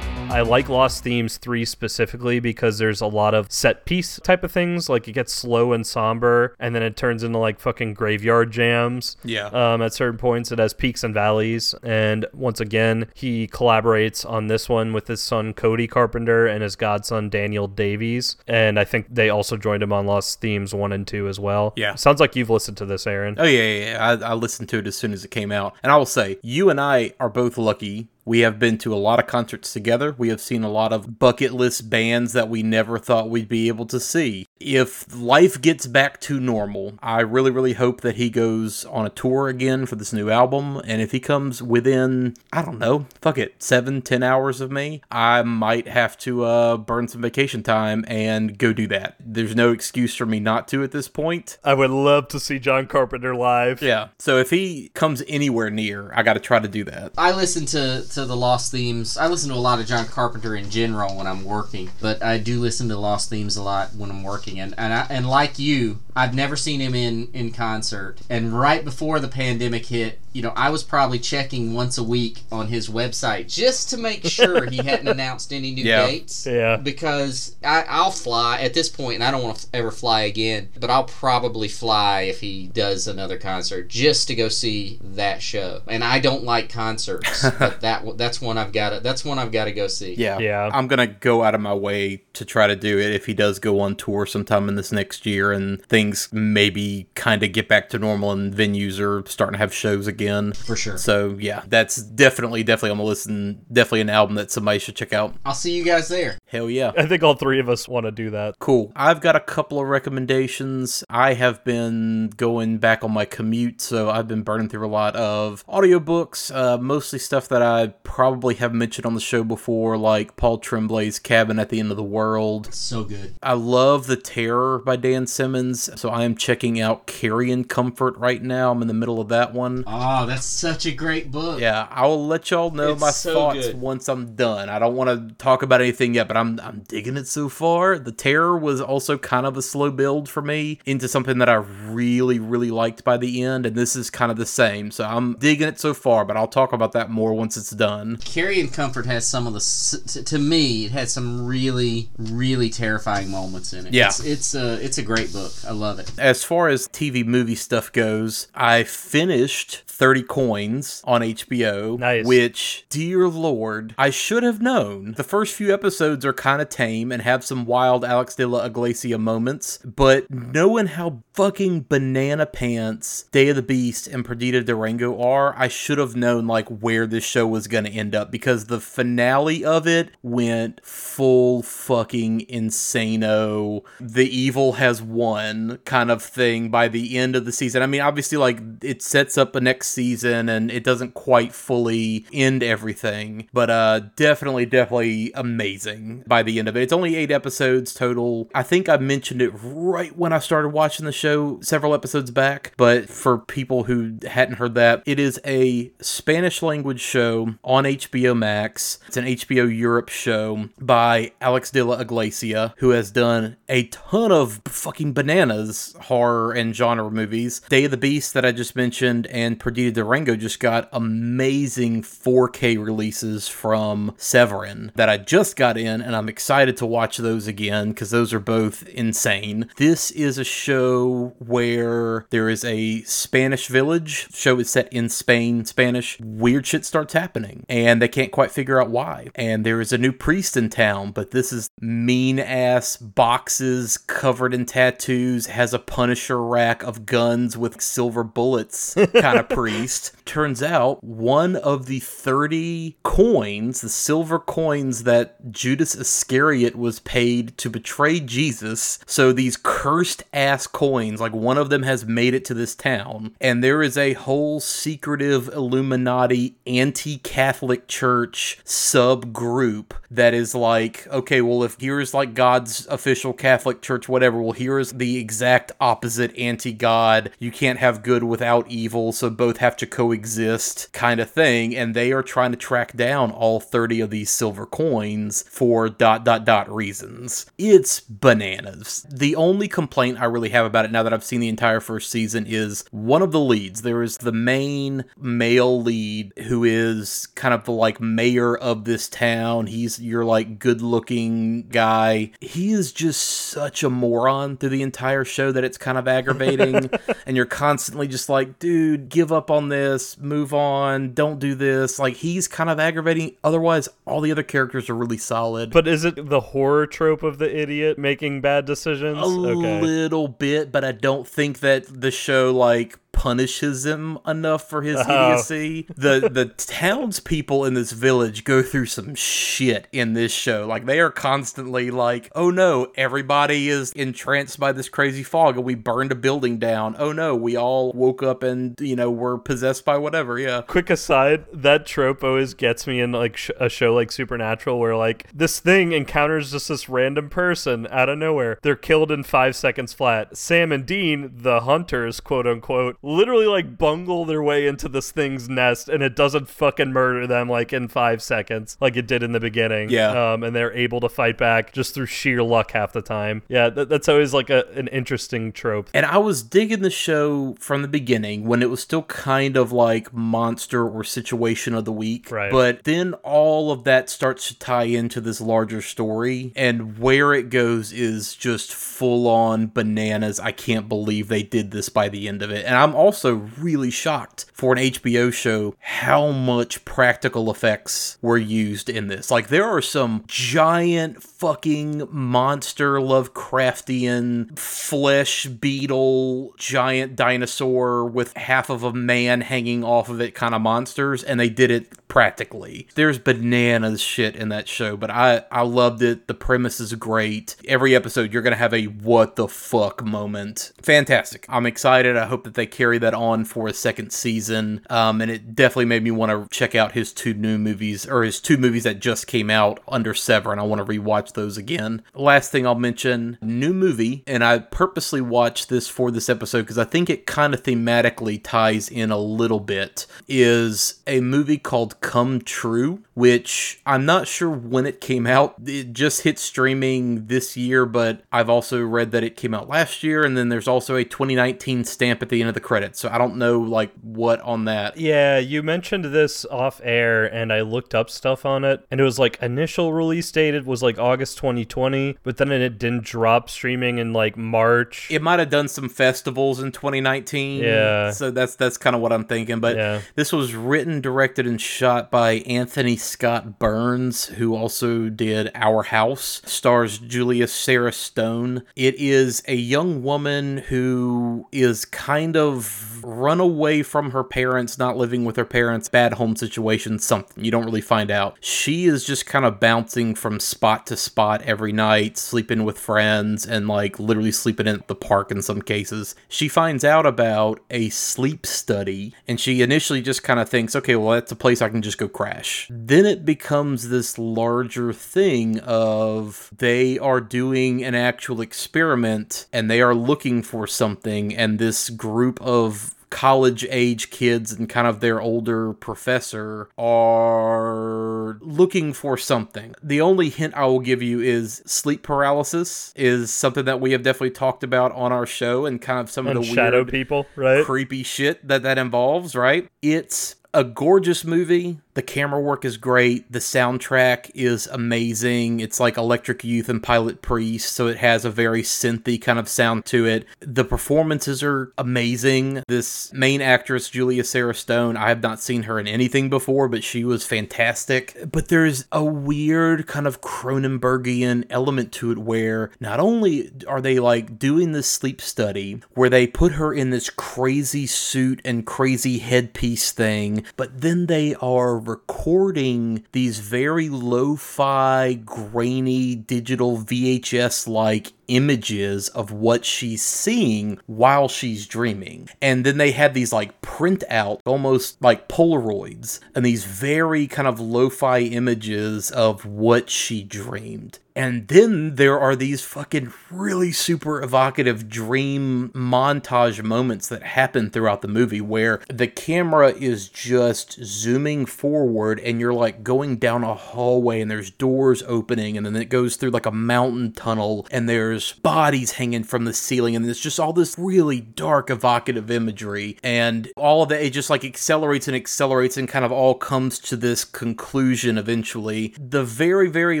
Like Lost Themes 3 specifically because there's a lot of set piece type of things. Like it gets slow and somber, and then it turns into like fucking graveyard jams. Yeah. Um, at certain points, it has peaks and valleys. And once again, he collaborates on this one with his son Cody Carpenter and his godson Daniel Davies. And I think they also joined him on Lost Themes 1 and 2 as well. Yeah. Sounds like you've listened to this, Aaron. Oh yeah, yeah, yeah. I, I listened to it as soon as it came out, and I will say, you and I are both lucky. We have been to a lot of concerts together. We have seen a lot of bucket list bands that we never thought we'd be able to see. If life gets back to normal, I really, really hope that he goes on a tour again for this new album. And if he comes within, I don't know, fuck it, seven, ten hours of me, I might have to uh, burn some vacation time and go do that. There's no excuse for me not to at this point. I would love to see John Carpenter live. Yeah. So if he comes anywhere near, I got to try to do that. I listen to, to the Lost Themes. I listen to a lot of John Carpenter in general when I'm working, but I do listen to Lost Themes a lot when I'm working. And and, I, and like you, I've never seen him in in concert. And right before the pandemic hit, you know, I was probably checking once a week on his website just to make sure he hadn't announced any new Yeah. dates. Yeah. Because I, I'll fly at this point, and I don't want to ever fly again. But I'll probably fly if he does another concert just to go see that show. And I don't like concerts, but that that's one I've got to that's one I've got to go see. Yeah. Yeah. I'm going to go out of my way to try to do it if he does go on tour sometime in this next year and things maybe kind of get back to normal and venues are starting to have shows again again. For sure. So yeah, that's definitely definitely on the list and definitely an album that somebody should check out. I'll see you guys there. Hell yeah. I think all three of us want to do that. Cool. I've got a couple of recommendations. I have been going back on my commute, so I've been burning through a lot of audiobooks, uh, mostly stuff that I probably have mentioned on the show before, like Paul Tremblay's Cabin at the End of the World. So good. I love The Terror by Dan Simmons, so I am checking out Carrion Comfort right now. I'm in the middle of that one. Oh, that's such a great book. Yeah, I will let y'all know It's my so thoughts good. once I'm done. I don't want to talk about anything yet, but I'm I'm digging it so far. The Terror was also kind of a slow build for me into something that I really really liked by the end, and this is kind of the same. So I'm digging it so far, but I'll talk about that more once it's done. Carrion Comfort has some of the, to me, it had some really, really terrifying moments in it. Yeah. It's, it's a, it's a great book. I love it. As far as TV movie stuff goes, I finished 30 Coins on HBO. Nice. Which, dear lord, I should have known. The first few episodes are kind of tame and have some wild Alex de la Iglesia moments, but knowing how fucking banana pants Day of the Beast and Perdita Durango are, I should have known like where this show was going to end up because the finale of it went full fucking insano. The evil has won kind of thing by the end of the season. I mean, obviously, like it sets up a next season and it doesn't quite fully end everything, but uh, definitely, definitely amazing by the end of it. It's only eight episodes total. I think I mentioned it right when I started watching the show several episodes back, but for people who hadn't heard that, it is a Spanish language show on HBO Max. It's an HBO Europe show by Alex de la Iglesia, who has done a ton of fucking bananas horror and genre movies. Day of the Beast that I just mentioned and Perdita Durango just got amazing 4K releases from Severin that I just got in, and I'm excited to watch those again because those are both insane. This is a show where there is a Spanish village. Show is set in Spain, Spanish. Weird shit starts happening, and they can't quite figure out why. And there is a new priest in town, but this is mean ass boxes covered in tattoos, has a Punisher rack of guns with silver bullets kind of priest. Turns out one of the 30 coins, the silver coins that Judas Iscariot was paid to betray Jesus. So these cursed ass coins, like one of them has made it to this town. And there is a whole secretive Illuminati anti Catholic church subgroup that is like, okay, well, if here's like God's official Catholic church, whatever, well, here's the exact opposite anti God. You can't have good without evil, so both have to coexist kind of thing. And they are trying to track down all 30 of these silver coins for dot dot dot reasons. It's bananas. The only complaint I really have about it now that I've seen the entire first season is one of the leads. There is the main male lead who is kind of the like mayor of this town. He's your like good looking guy. He is just such a moron through the entire show that it's kind of aggravating. and you're constantly just like, dude, give up on this, move on, don't do this. Like he's kind of aggravating. Otherwise, all the other characters are really solid. But is it the horror trope of the idiot making bad decisions? a little bit, but I don't think that the show like punishes him enough for his Oh. idiocy. The the townspeople in this village go through some shit in this show. Like they are constantly like, "Oh no, everybody is entranced by this crazy fog and we burned a building down. Oh no, we all woke up and, you know, were possessed by whatever." Yeah. Quick aside, that trope always gets me in like sh- a show like Supernatural, where like this thing encounters just this random person out of nowhere. They're killed in five seconds flat. Sam and Dean, the hunters, quote unquote, literally like bungle their way into this thing's nest, and it doesn't fucking murder them like in five seconds, like it did in the beginning. Yeah. Um, and they're able to fight back just through sheer luck half the time. Yeah, th- that's always like a, an interesting trope. And I was digging the show from the beginning when it was still kind of like monster or situation of the week. Right. But then all of that starts to tie into this larger story. And where it goes is just full on bananas. I can't believe they did this by the end of it. And I'm I'm also really shocked for an HBO show how much practical effects were used in this. Like, there are some giant fucking monster Lovecraftian flesh beetle giant dinosaur with half of a man hanging off of it kind of monsters, and they did it practically. There's bananas shit in that show, but I I loved it. The premise is great. Every episode you're gonna have a what the fuck moment. Fantastic. I'm excited. I hope that they carry that on for a second season. Um, and it definitely made me want to check out his two new movies or his two movies that just came out under Severin. I want to rewatch those again. Last thing I'll mention, new movie, and I purposely watched this for this episode because I think it kind of thematically ties in a little bit. Is a movie called Come True, which I'm not sure when it came out. It just hit streaming this year, but I've also read that it came out last year, and then there's also a 2019 stamp at the end of the credits. So I don't know like what on that. Yeah, you mentioned this off air, and I looked up stuff on it, and it was like initial release date it was like August 2020, but then it didn't drop streaming in like March. It might have done some festivals in 2019. Yeah. So that's that's kind of what I'm thinking. But Yeah. this was written, directed, and shot by Anthony Scott Burns, who also did Our House. Stars Julia Sarah Stone. It is a young woman who is kind of run away from her parents, not living with her parents, bad home situation, something. You don't really find out. She is just kind of bouncing from spot to spot every night, sleeping with friends, and like literally sleeping in the park in some cases. She finds out about a sleep study, and she initially just kind of thinks, okay, well, that's a place I can just go crash. Then it becomes this larger thing of they are doing an actual experiment and they are looking for something, and this group of college age kids and kind of their older professor are looking for something. The only hint I will give you is sleep paralysis is something that we have definitely talked about on our show and kind of some and of the shadow weird people, right? creepy shit that that involves, right? It's a gorgeous movie. The camera work is great. The soundtrack is amazing. It's like Electric Youth and Pilotpriest, so it has a very synthy kind of sound to it. The performances are amazing. This main actress, Julia Sarah Stone, I have not seen her in anything before, but she was fantastic. But there's a weird kind of Cronenbergian element to it where not only are they like doing this sleep study where they put her in this crazy suit and crazy headpiece thing, but then they are recording these very lo-fi, grainy, digital VHS-like images of what she's seeing while she's dreaming. And then they had these like print out, almost like Polaroids, and these very kind of lo fi images of what she dreamed. And then there are these fucking really super evocative dream montage moments that happen throughout the movie where the camera is just zooming forward and you're like going down a hallway and there's doors opening and then it goes through like a mountain tunnel and there's bodies hanging from the ceiling and it's just all this really dark evocative imagery and all of that it just like accelerates and accelerates and kind of all comes to this conclusion eventually. The very very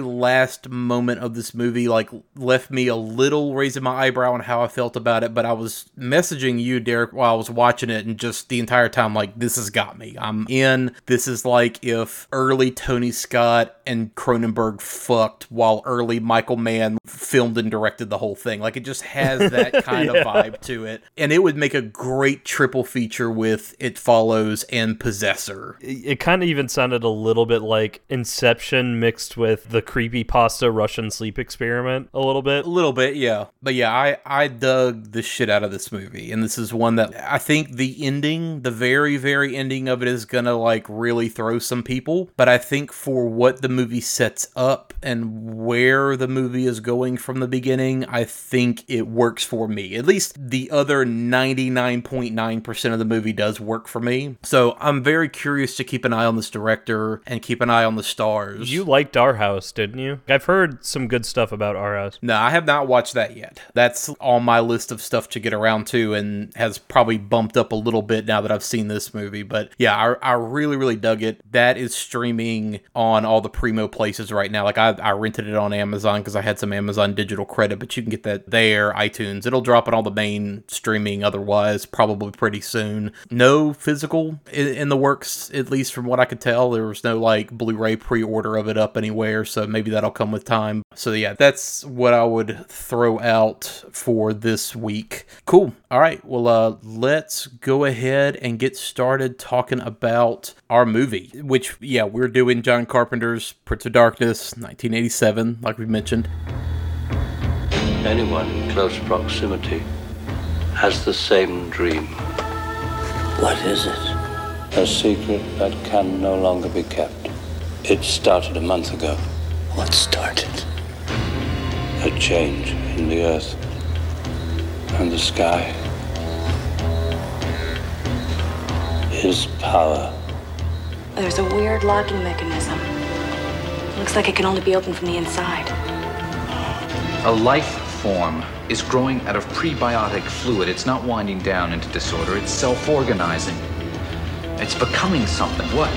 last moment of this movie like left me a little raising my eyebrow on how I felt about it, but I was messaging you, Derek, while I was watching it, and just the entire time, like, this has got me. I'm in. This is like if early Tony Scott and Cronenberg fucked while early Michael Mann filmed and directed the whole thing. Like, it just has that kind Yeah. of vibe to it. And it would make a great triple feature with It Follows and Possessor. It, it kind of even sounded a little bit like Inception mixed with the creepy pasta Russian sleep experiment a little bit. A little bit, yeah. But yeah, I I dug the shit out of this movie, and this is one that I think the ending, the very very ending of it, is gonna like really throw some people. But I think for what the movie sets up and where the movie is going from the beginning, I think it works for me. At least the other ninety nine point nine percent of the movie does work for me. So I'm very curious to keep an eye on this director and keep an eye on the stars. You liked Our House, didn't you? I've heard some good stuff about House. No, I have not watched that yet. That's on my list of stuff to get around to and has probably bumped up a little bit now that I've seen this movie. But yeah, I, I really, really dug it. That is streaming on all the Primo places right now. Like I, I rented it on Amazon because I had some Amazon digital credit but you can get that there, iTunes. It'll drop on all the main streaming otherwise, probably pretty soon. No physical in, in the works, at least from what I could tell. There was no like Blu ray pre order of it up anywhere, so maybe that'll come with time. So, yeah, that's what I would throw out for this week. Cool. All right. Well, uh, let's go ahead and get started talking about our movie, which, yeah, we're doing John Carpenter's Prince of Darkness, 1987, like we mentioned. Anyone in close proximity has the same dream. What is it? A secret that can no longer be kept. It started a month ago. What started? A change in the earth and the sky. His power. There's a weird locking mechanism. Looks like it can only be opened from the inside. A life form is growing out of prebiotic fluid. It's not winding down into disorder, it's self organizing. It's becoming something. What?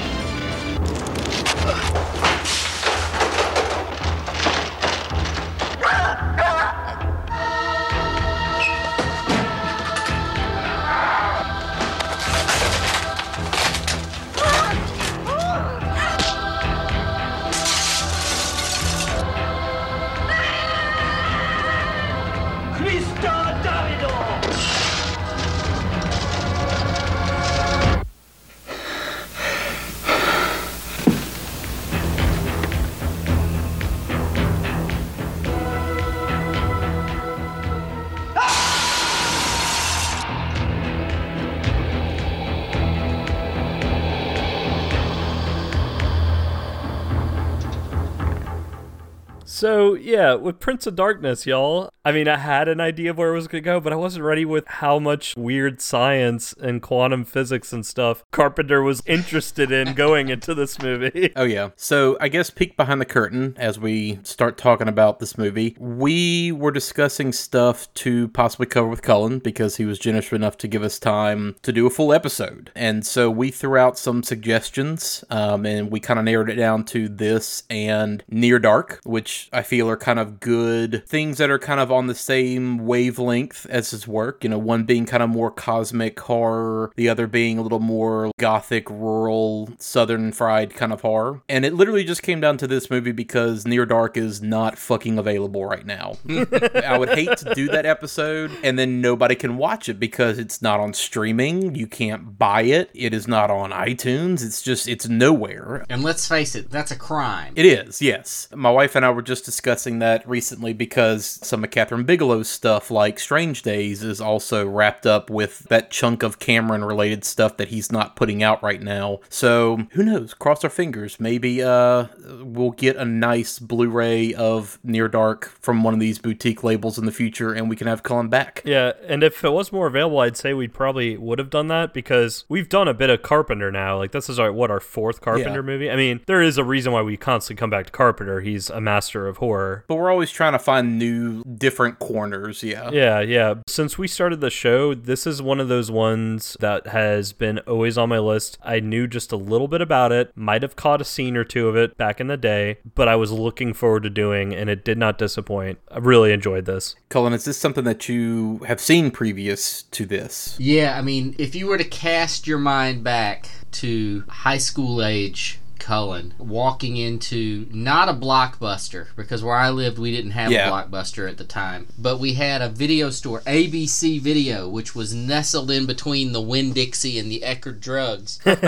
Yeah, with Prince of Darkness, y'all. I mean, I had an idea of where it was gonna go, but I wasn't ready with how much weird science and quantum physics and stuff Carpenter was interested in going into this movie. Oh yeah. So I guess peek behind the curtain as we start talking about this movie. We were discussing stuff to possibly cover with Cullen because he was generous enough to give us time to do a full episode. And so we threw out some suggestions, um, and we kind of narrowed it down to this and Near Dark, which I feel are kind of good things that are kind of on the same wavelength as his work. You know, one being kind of more cosmic horror, the other being a little more gothic, rural, southern fried kind of horror. And it literally just came down to this movie because Near Dark is not fucking available right now. I would hate to do that episode and then nobody can watch it because it's not on streaming. You can't buy it. It is not on iTunes. It's just, it's nowhere. And let's face it, that's a crime. It is, yes. My wife and I were just discussing that recently because some of Kathryn Bigelow's stuff, like Strange Days, is also wrapped up with that chunk of Cameron related stuff that he's not putting out right now. So who knows? Cross our fingers. Maybe uh, we'll get a nice Blu ray of Near Dark from one of these boutique labels in the future and we can have Cullen back. Yeah, and if it was more available, I'd say we probably would have done that because we've done a bit of Carpenter now. Like this is our what our fourth Carpenter Yeah. movie. I mean, there is a reason why we constantly come back to Carpenter. He's a master of horror. But we're always trying to find new, different corners. Yeah. Yeah, yeah. Since we started the show, this is one of those ones that has been always on my list. I knew just a little bit about it, might have caught a scene or two of it back in the day, but I was looking forward to doing, and it did not disappoint. I really enjoyed this. Cullen, is this something that you have seen previous to this? Yeah, I mean, if you were to cast your mind back to high school age Cullen walking into not a blockbuster because where I lived we didn't have Yeah. a blockbuster at the time, but we had a video store, ABC Video, which was nestled in between the Winn Dixie and the Eckerd Drugs. Hell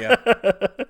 yeah.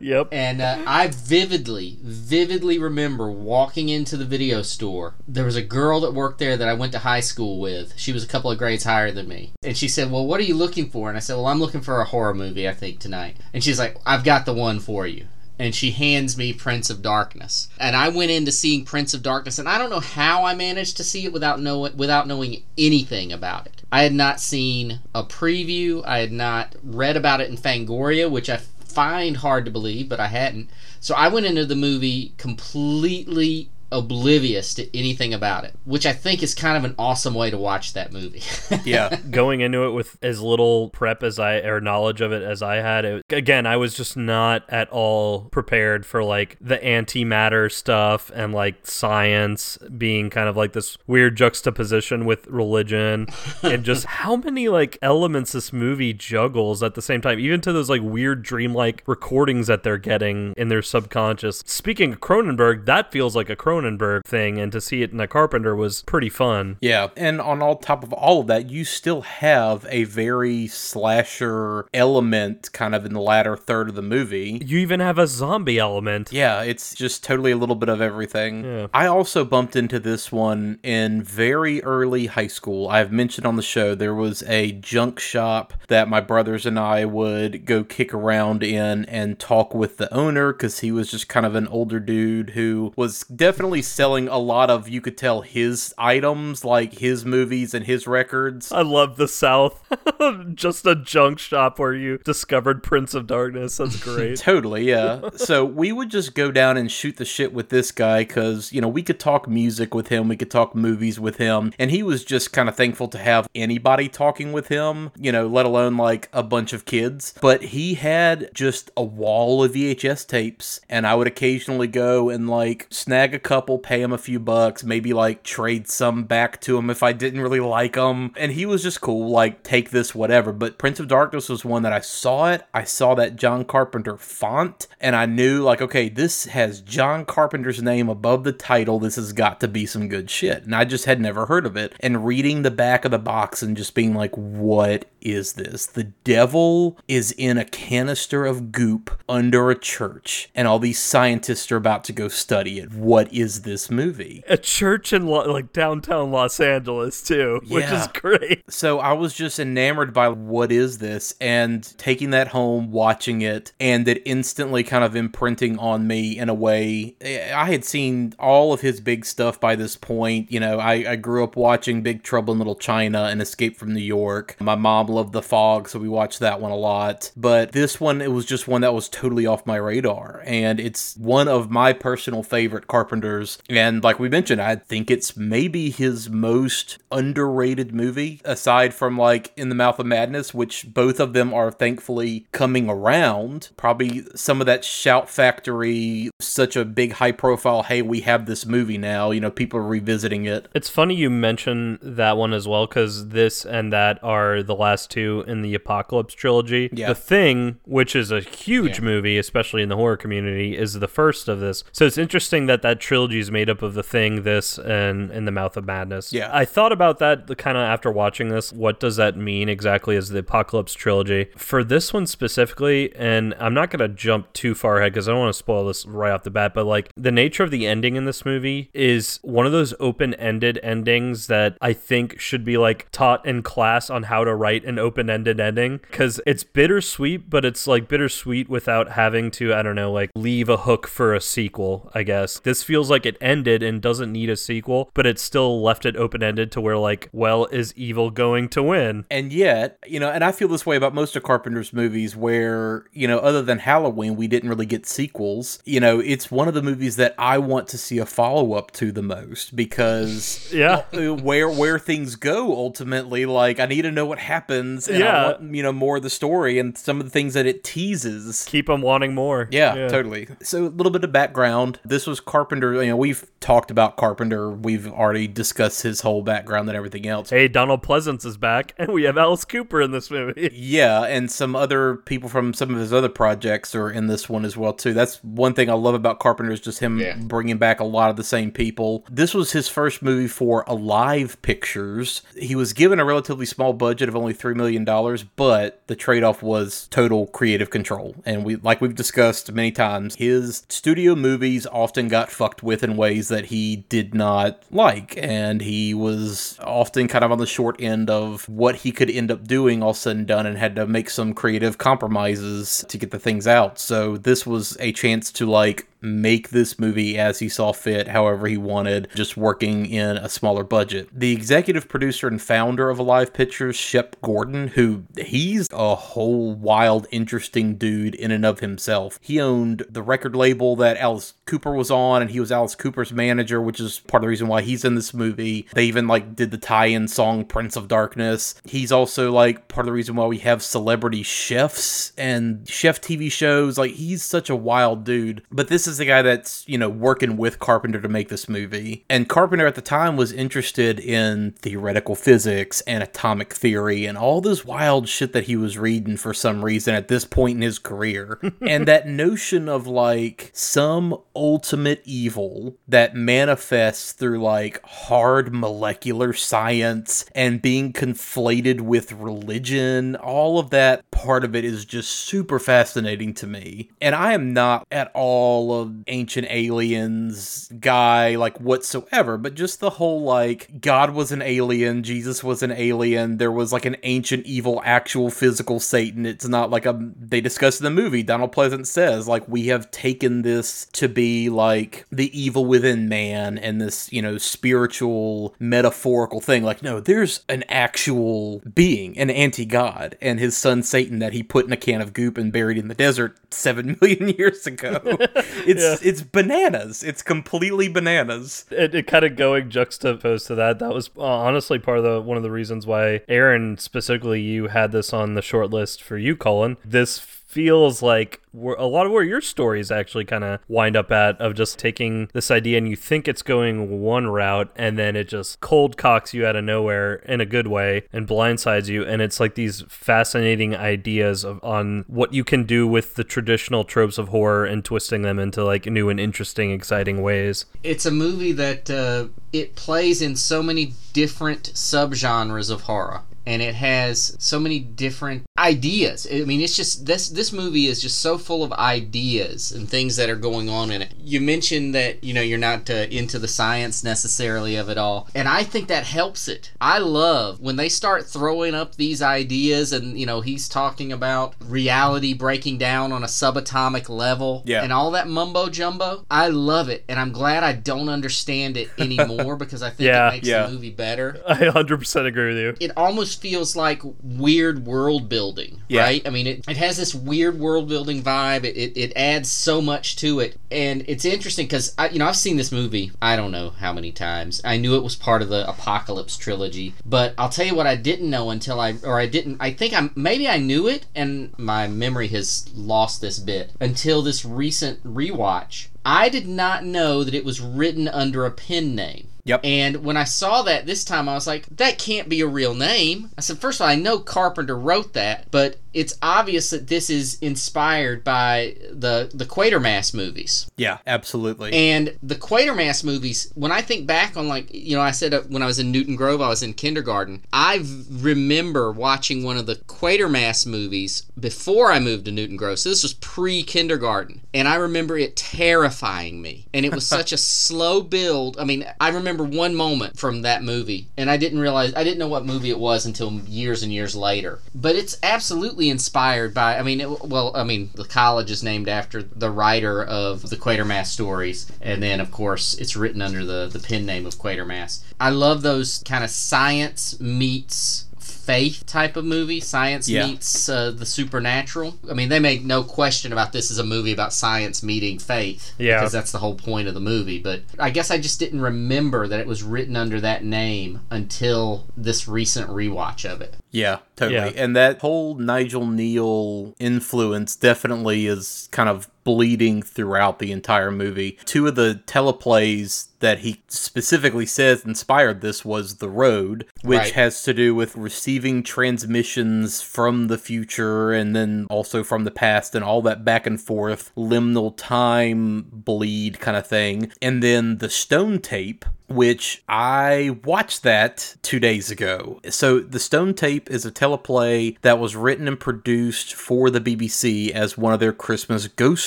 Yep. And uh, I vividly, vividly remember walking into the video store. There was a girl that worked there that I went to high school with. She was a couple of grades higher than me. And she said, Well, what are you looking for? And I said, Well, I'm looking for a horror movie, I think, tonight. And she's like, I've got the one for you. And she hands me Prince of Darkness. And I went into seeing Prince of Darkness, and I don't know how I managed to see it without know without knowing anything about it. I had not seen a preview. I had not read about it in Fangoria, which I find hard to believe, but I hadn't. So I went into the movie completely oblivious to anything about it, which I think is kind of an awesome way to watch that movie. Yeah. Going into it with as little prep as I or knowledge of it as I had, it, again, I was just not at all prepared for like the antimatter stuff and like science being kind of like this weird juxtaposition with religion and just how many like elements this movie juggles at the same time, even to those like weird dreamlike recordings that they're getting in their subconscious. Speaking of Cronenberg, that feels like a Cronenberg thing, and to see it in a Carpenter was pretty fun. Yeah, and on all top of all of that, you still have a very slasher element kind of in the latter third of the movie. You even have a zombie element. Yeah, it's just totally a little bit of everything. Yeah. I also bumped into this one in very early high school. I've mentioned on the show there was a junk shop that my brothers and I would go kick around in and talk with the owner because he was just kind of an older dude who was definitely selling a lot of, you could tell, his items, like his movies and his records. I love the South. Just a junk shop where you discovered Prince of Darkness. That's great. Totally, yeah. so we would just go down and shoot the shit with this guy because, you know, we could talk music with him, we could talk movies with him, and he was just kind of thankful to have anybody talking with him, you know, let alone like a bunch of kids. But he had just a wall of VHS tapes, and I would occasionally go and like snag a couple, pay him a few bucks, maybe like trade some back to him if I didn't really like him. And he was just cool, like, take this, whatever. But Prince of Darkness was one that I saw it. I saw that John Carpenter font, and I knew, like, okay, this has John Carpenter's name above the title. This has got to be some good shit. And I just had never heard of it. And reading the back of the box and just being like, what is this? The devil is in a canister of goop under a church, and all these scientists are about to go study it. What is this movie? a church in Lo- like downtown Los Angeles too, which Yeah. is great. So I was just enamored by what is this and taking that home, watching it, and it instantly kind of imprinting on me in a way. I had seen all of his big stuff by this point. You know, I, I grew up watching Big Trouble in Little China and Escape from New York. My mom loved The Fog, so we watched that one a lot. But this one, it was just one that was totally off my radar. And it's one of my personal favorite Carpenters. And like we mentioned, I think it's maybe his most underrated movie, aside from like In the Mouth of Madness, which both of them are thankfully coming around. Probably some of that shout factory, such a big high profile, hey, we have this movie now, you know, people are revisiting it. It's funny you mention that one as well because this and that are the last two in the Apocalypse trilogy. Yeah. The Thing, which is a huge Yeah. movie, especially in the horror community, is the first of this. So it's interesting that that trilogy is made up of The Thing, this, and In the Mouth of Madness. Yeah. I thought about that kind of after watching this. What does that mean exactly as the Apocalypse trilogy? For this one specifically, and I'm not going to jump too far ahead because I don't want to spoil this right off the bat, but like the nature of the ending in this movie is one of those open ended endings that I think should be like taught in class on how to write an open ended ending because it's bittersweet, but it's like bittersweet without having to, I don't know, like leave a hook for a sequel, I guess. This feels like it ended and doesn't need a sequel, but it still left it open ended to where, like, well, is evil going to win? And yet, you know, and I feel this way about most of Carpenter's movies where, you know, other than Halloween, we didn't really get sequels. You know, it's one of the movies that I want to see a follow up to the most because Yeah. where where things go ultimately, like I need to know what happens and Yeah. I want, you know, more of the story and some of the things that it teases. Keep them wanting more. Yeah, totally. So a little bit of background. This was Carpenter. You know, we've talked about Carpenter. We've already discussed his whole background and everything else. Hey, Donald Pleasence is back, and we have Alice Cooper in this movie. Yeah, and some other people from some of his other projects are in this one as well too. That's one thing I love about Carpenter is just him Yeah. bringing back a lot of the same people. This was his first movie for Alive Pictures. He was given a relatively small budget of only 3 million dollars, but the trade-off was total creative control. And we like we've discussed many times, his studio movies often got fucked with in ways that he did not like and he was often kind of on the short end of what he could end up doing all said and done and had to make some creative compromises to get the things out. So this was a chance to like make this movie as he saw fit, however he wanted, just working in a smaller budget. The executive producer and founder of Alive Pictures, Shep Gordon, who he's a whole wild, interesting dude in and of himself. He owned the record label that Alice Cooper was on, and he was Alice Cooper's manager, which is part of the reason why he's in this movie. They even like did the tie-in song Prince of Darkness. He's also like part of the reason why we have celebrity chefs and chef TV shows. Like he's such a wild dude. But this is the guy that's, you know, working with Carpenter to make this movie. And Carpenter at the time was interested in theoretical physics and atomic theory and all this wild shit that he was reading for some reason at this point in his career. and that notion of like some ultimate evil that manifests through like hard molecular science and being conflated with religion, all of that part of it is just super fascinating to me. And I am not at all of ancient aliens guy like whatsoever, but just the whole like God was an alien, Jesus was an alien, there was like an ancient evil actual physical Satan. It's not like a they discuss in the movie. Donald Pleasant says like we have taken this to be like the evil within man and this, you know, spiritual metaphorical thing. Like no, there's an actual being, an anti-god and his son Satan that he put in a can of goop and buried in the desert 7 million years ago. it's Yeah. it's bananas. It's completely bananas. it, it kind of going juxtaposed to that that was uh, honestly part of the one of the reasons why aaron specifically you had this on the short list for you Cullen. This feels like a lot of where your stories actually kind of wind up at of just taking this idea and you think it's going one route and then it just cold cocks you out of nowhere in a good way and blindsides you. And it's like these fascinating ideas of on what you can do with the traditional tropes of horror and twisting them into like new and interesting exciting ways. It's a movie that uh, it plays in so many different subgenres of horror and it has so many different ideas i mean it's just this this movie is just so full of ideas and things that are going on in it you mentioned that you know you're not uh, into the science necessarily of it all and i think that helps it i love when they start throwing up these ideas and you know he's talking about reality breaking down on a subatomic level Yeah. and all that mumbo jumbo i love it and i'm glad i don't understand it anymore because i think Yeah. it makes Yeah. the movie better I 100% agree with you. it almost feels like weird world building, Yeah. right? I mean, it, it has this weird world building vibe. It, it, it adds so much to it. And it's interesting because, you know, I've seen this movie, I don't know how many times. I knew it was part of the Apocalypse trilogy. But I'll tell you what I didn't know until I, or I didn't, I think I, maybe I knew it and my memory has lost this bit until this recent rewatch. I did not know that it was written under a pen name. Yep. And when I saw that this time, I was like, that can't be a real name. I said, first of all, I know Carpenter wrote that, but it's obvious that this is inspired by the the Quatermass movies. Yeah, absolutely. And the Quatermass movies, when I think back on like, you know, I said uh, when I was in Newton Grove, I was in kindergarten. I remember watching one of the Quatermass movies before I moved to Newton Grove. So this was pre-kindergarten. And I remember it terrifying me. And it was such a slow build. I mean, I remember one moment from that movie and I didn't realize I didn't know what movie it was until years and years later. But it's absolutely inspired by I mean, it, well, I mean, the college is named after the writer of the Quatermass stories and then of course it's written under the the pen name of Quatermass. I love those kind of science meets faith type of movie. Science Yeah. meets uh, the supernatural. I mean, they make no question about this is a movie about science meeting faith. Yeah. Because that's the whole point of the movie. But I guess I just didn't remember that it was written under that name until this recent rewatch of it. Yeah, totally. Yeah. And that whole Nigel Kneale influence definitely is kind of bleeding throughout the entire movie. Two of the teleplays that he specifically says inspired this was The Road, which Right. has to do with receiving transmissions from the future and then also from the past and all that back and forth liminal time bleed kind of thing. And then the Stone Tape which I watched that two days ago. So, The Stone Tape is a teleplay that was written and produced for the BBC as one of their Christmas ghost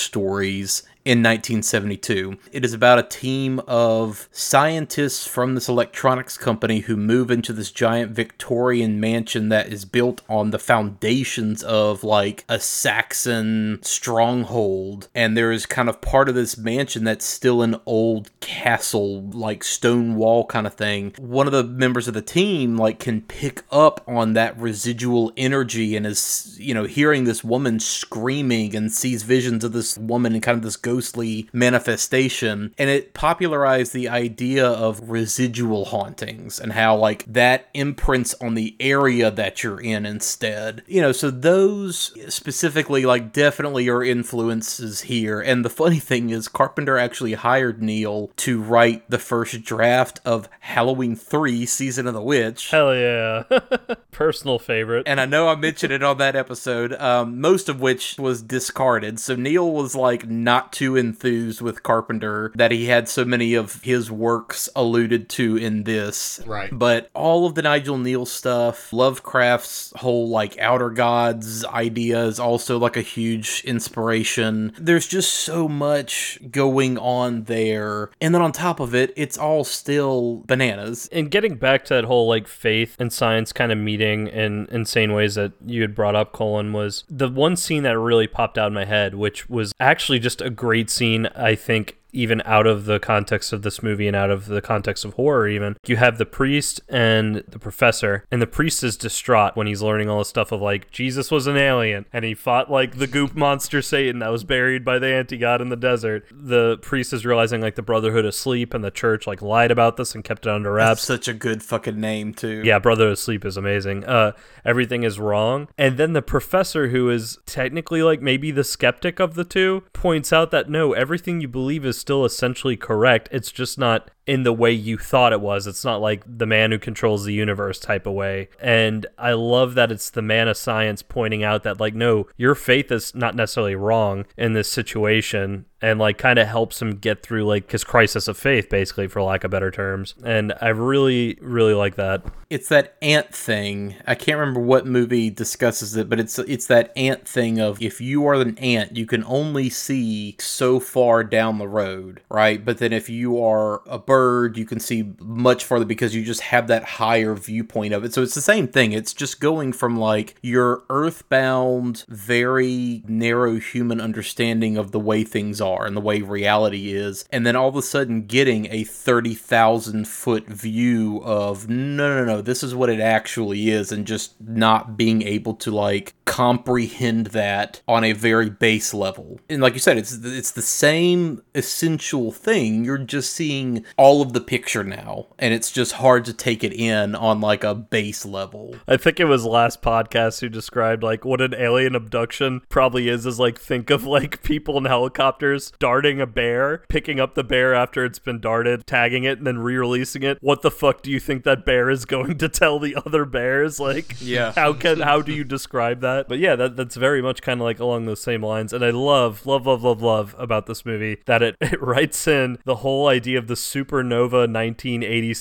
stories. In 1972. It is about a team of scientists from this electronics company who move into this giant Victorian mansion that is built on the foundations of like a Saxon stronghold. And there is kind of part of this mansion that's still an old castle, like stone wall kind of thing. One of the members of the team like can pick up on that residual energy and is, you know, hearing this woman screaming and sees visions of this woman and kind of this ghostly manifestation. And it popularized the idea of residual hauntings and how like that imprints on the area that you're in instead. You know, so those specifically like definitely are influences here. And the funny thing is Carpenter actually hired Kneale to write the first draft of Halloween 3 Season of the Witch. Hell yeah. Personal favorite. And I know I mentioned it on that episode, um, most of which was discarded. So Kneale was like not too enthused with Carpenter that he had so many of his works alluded to in this. Right. But all of the Nigel Kneale stuff, Lovecraft's whole like outer gods idea is also like a huge inspiration. There's just so much going on there. And then on top of it, it's all still bananas. and getting back to that whole like faith and science kind of meeting in insane ways that you had brought up, Cullen, was the one scene that really popped out in my head, which was actually just a great scene, I think. Even out of the context of this movie and out of the context of horror, even you have the priest and the professor, and the priest is distraught when he's learning all this stuff of like Jesus was an alien and he fought like the goop monster Satan that was buried by the anti god in the desert. The priest is realizing like the Brotherhood of Sleep and the church like lied about this and kept it under wraps. That's such a good fucking name too. Yeah, Brother of Sleep is amazing. Uh, everything is wrong. And then the professor, who is technically like maybe the skeptic of the two, points out that no, everything you believe is still essentially correct. It's just not in the way you thought it was. It's not like the man who controls the universe type of way. And I love that it's the man of science pointing out that, like, no, your faith is not necessarily wrong in this situation. And like kind of helps him get through like his crisis of faith, basically, for lack of better terms. And I really, really like that. It's that ant thing. I can't remember what movie discusses it, but it's it's that ant thing of if you are an ant, you can only see so far down the road, right? But then if you are a bird, you can see much farther because you just have that higher viewpoint of it. So it's the same thing. It's just going from like your earthbound, very narrow human understanding of the way things are and the way reality is, and then all of a sudden getting a 30,000 foot view of no, no, no, this is what it actually is, and just not being able to like comprehend that on a very base level. And like you said, it's it's the same essential thing. You're just seeing all of the picture now, and it's just hard to take it in on like a base level. I think it was last podcast who described like what an alien abduction probably is is like think of like people in helicopters darting a bear, picking up the bear after it's been darted, tagging it, and then re-releasing it. What the fuck do you think that bear is going to tell the other bears? Like, Yeah. how can how do you describe that? But yeah, that that's very much kind of like along those same lines. And I love, love, love, love, love about this movie that it it writes in the whole idea of the supernova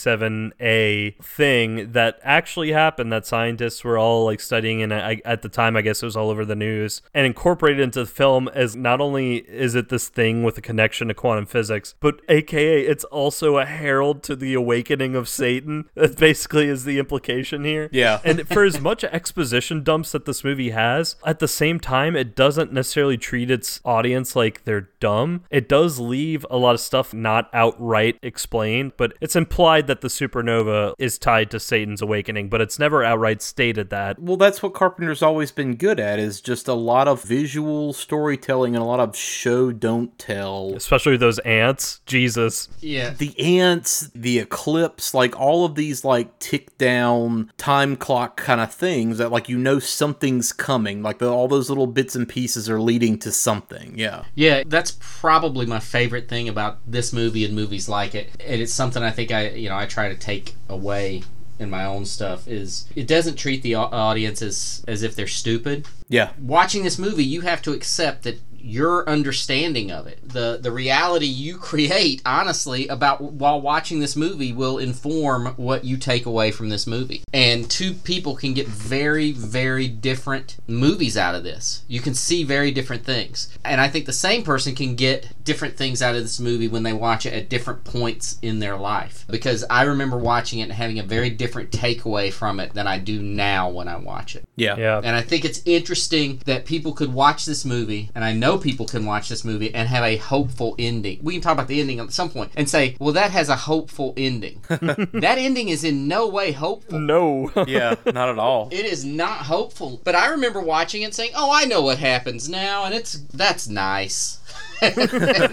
1987A thing that actually happened that scientists were all like studying and I, at the time I guess it was all over the news and incorporated into the film as not only is it this thing with a connection to quantum physics, but aka it's also a herald to the awakening of Satan. That basically is the implication here. Yeah. and for as much exposition dumps that this movie has, at the same time, it doesn't necessarily treat its audience like they're dumb. It does leave a lot of stuff not outright explained, but it's implied that the supernova is tied to Satan's awakening, but it's never outright stated that. Well, that's what Carpenter's always been good at is just a lot of visual storytelling and a lot of show don't tell. Especially those ants. Jesus. Yeah. The ants, the eclipse, like all of these like tick down time clock kind of things that like you know something's coming. Like the, all those little bits and pieces are leading to something. Yeah. Yeah, that's probably my favorite thing about this movie and movies like it. And it's something I think I, you know, I try to take away in my own stuff is it doesn't treat the au- audience as as if they're stupid. Yeah. Watching this movie, you have to accept that your understanding of it. The the reality you create, honestly, about while watching this movie will inform what you take away from this movie. And two people can get very, very different movies out of this. You can see very different things. And I think the same person can get different things out of this movie when they watch it at different points in their life. Because I remember watching it and having a very different takeaway from it than I do now when I watch it. Yeah. Yeah. And I think it's interesting that people could watch this movie, and I know people can watch this movie and have a hopeful ending. We can talk about the ending at some point and say, well, that has a hopeful ending. that ending is in no way hopeful. No. Yeah, not at all. It is not hopeful. But I remember watching it and saying, oh, I know what happens now, and it's that's nice. and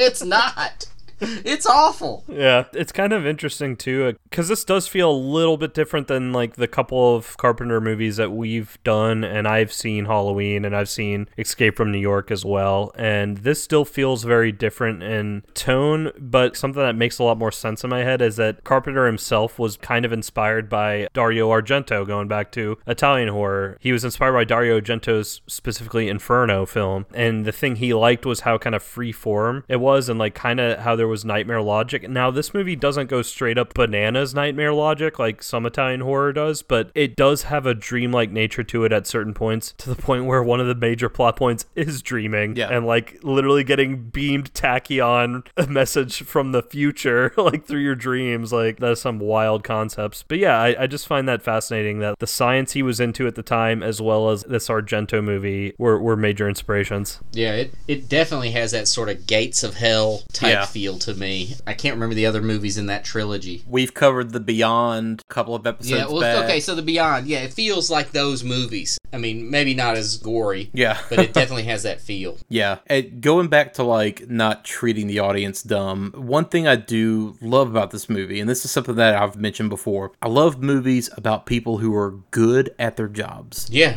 it's not. It's awful. Yeah, it's kind of interesting too, because this does feel a little bit different than like the couple of Carpenter movies that we've done, and I've seen Halloween and I've seen Escape from New York as well, and this still feels very different in tone. But something that makes a lot more sense in my head is that Carpenter himself was kind of inspired by Dario Argento, going back to Italian horror. He was inspired by Dario Argento's specifically Inferno film, and the thing he liked was how kind of free form it was, and like kind of how there was nightmare logic. Now, this movie doesn't go straight up bananas nightmare logic like some Italian horror does, but it does have a dreamlike nature to it at certain points, to the point where one of the major plot points is dreaming Yeah. and like literally getting beamed tachyon a message from the future, like through your dreams. Like, that's some wild concepts. But yeah, I, I just find that fascinating that the science he was into at the time, as well as this Argento movie, were, were major inspirations. Yeah, it, it definitely has that sort of gates of hell type Yeah. feel to me. I can't remember the other movies in that trilogy. We've covered the Beyond a couple of episodes Yeah, well, back. okay, so the Beyond, yeah, it feels like those movies. I mean, maybe not as gory, Yeah. but it definitely has that feel. Yeah, and going back to like not treating the audience dumb, one thing I do love about this movie, and this is something that I've mentioned before, I love movies about people who are good at their jobs. Yeah,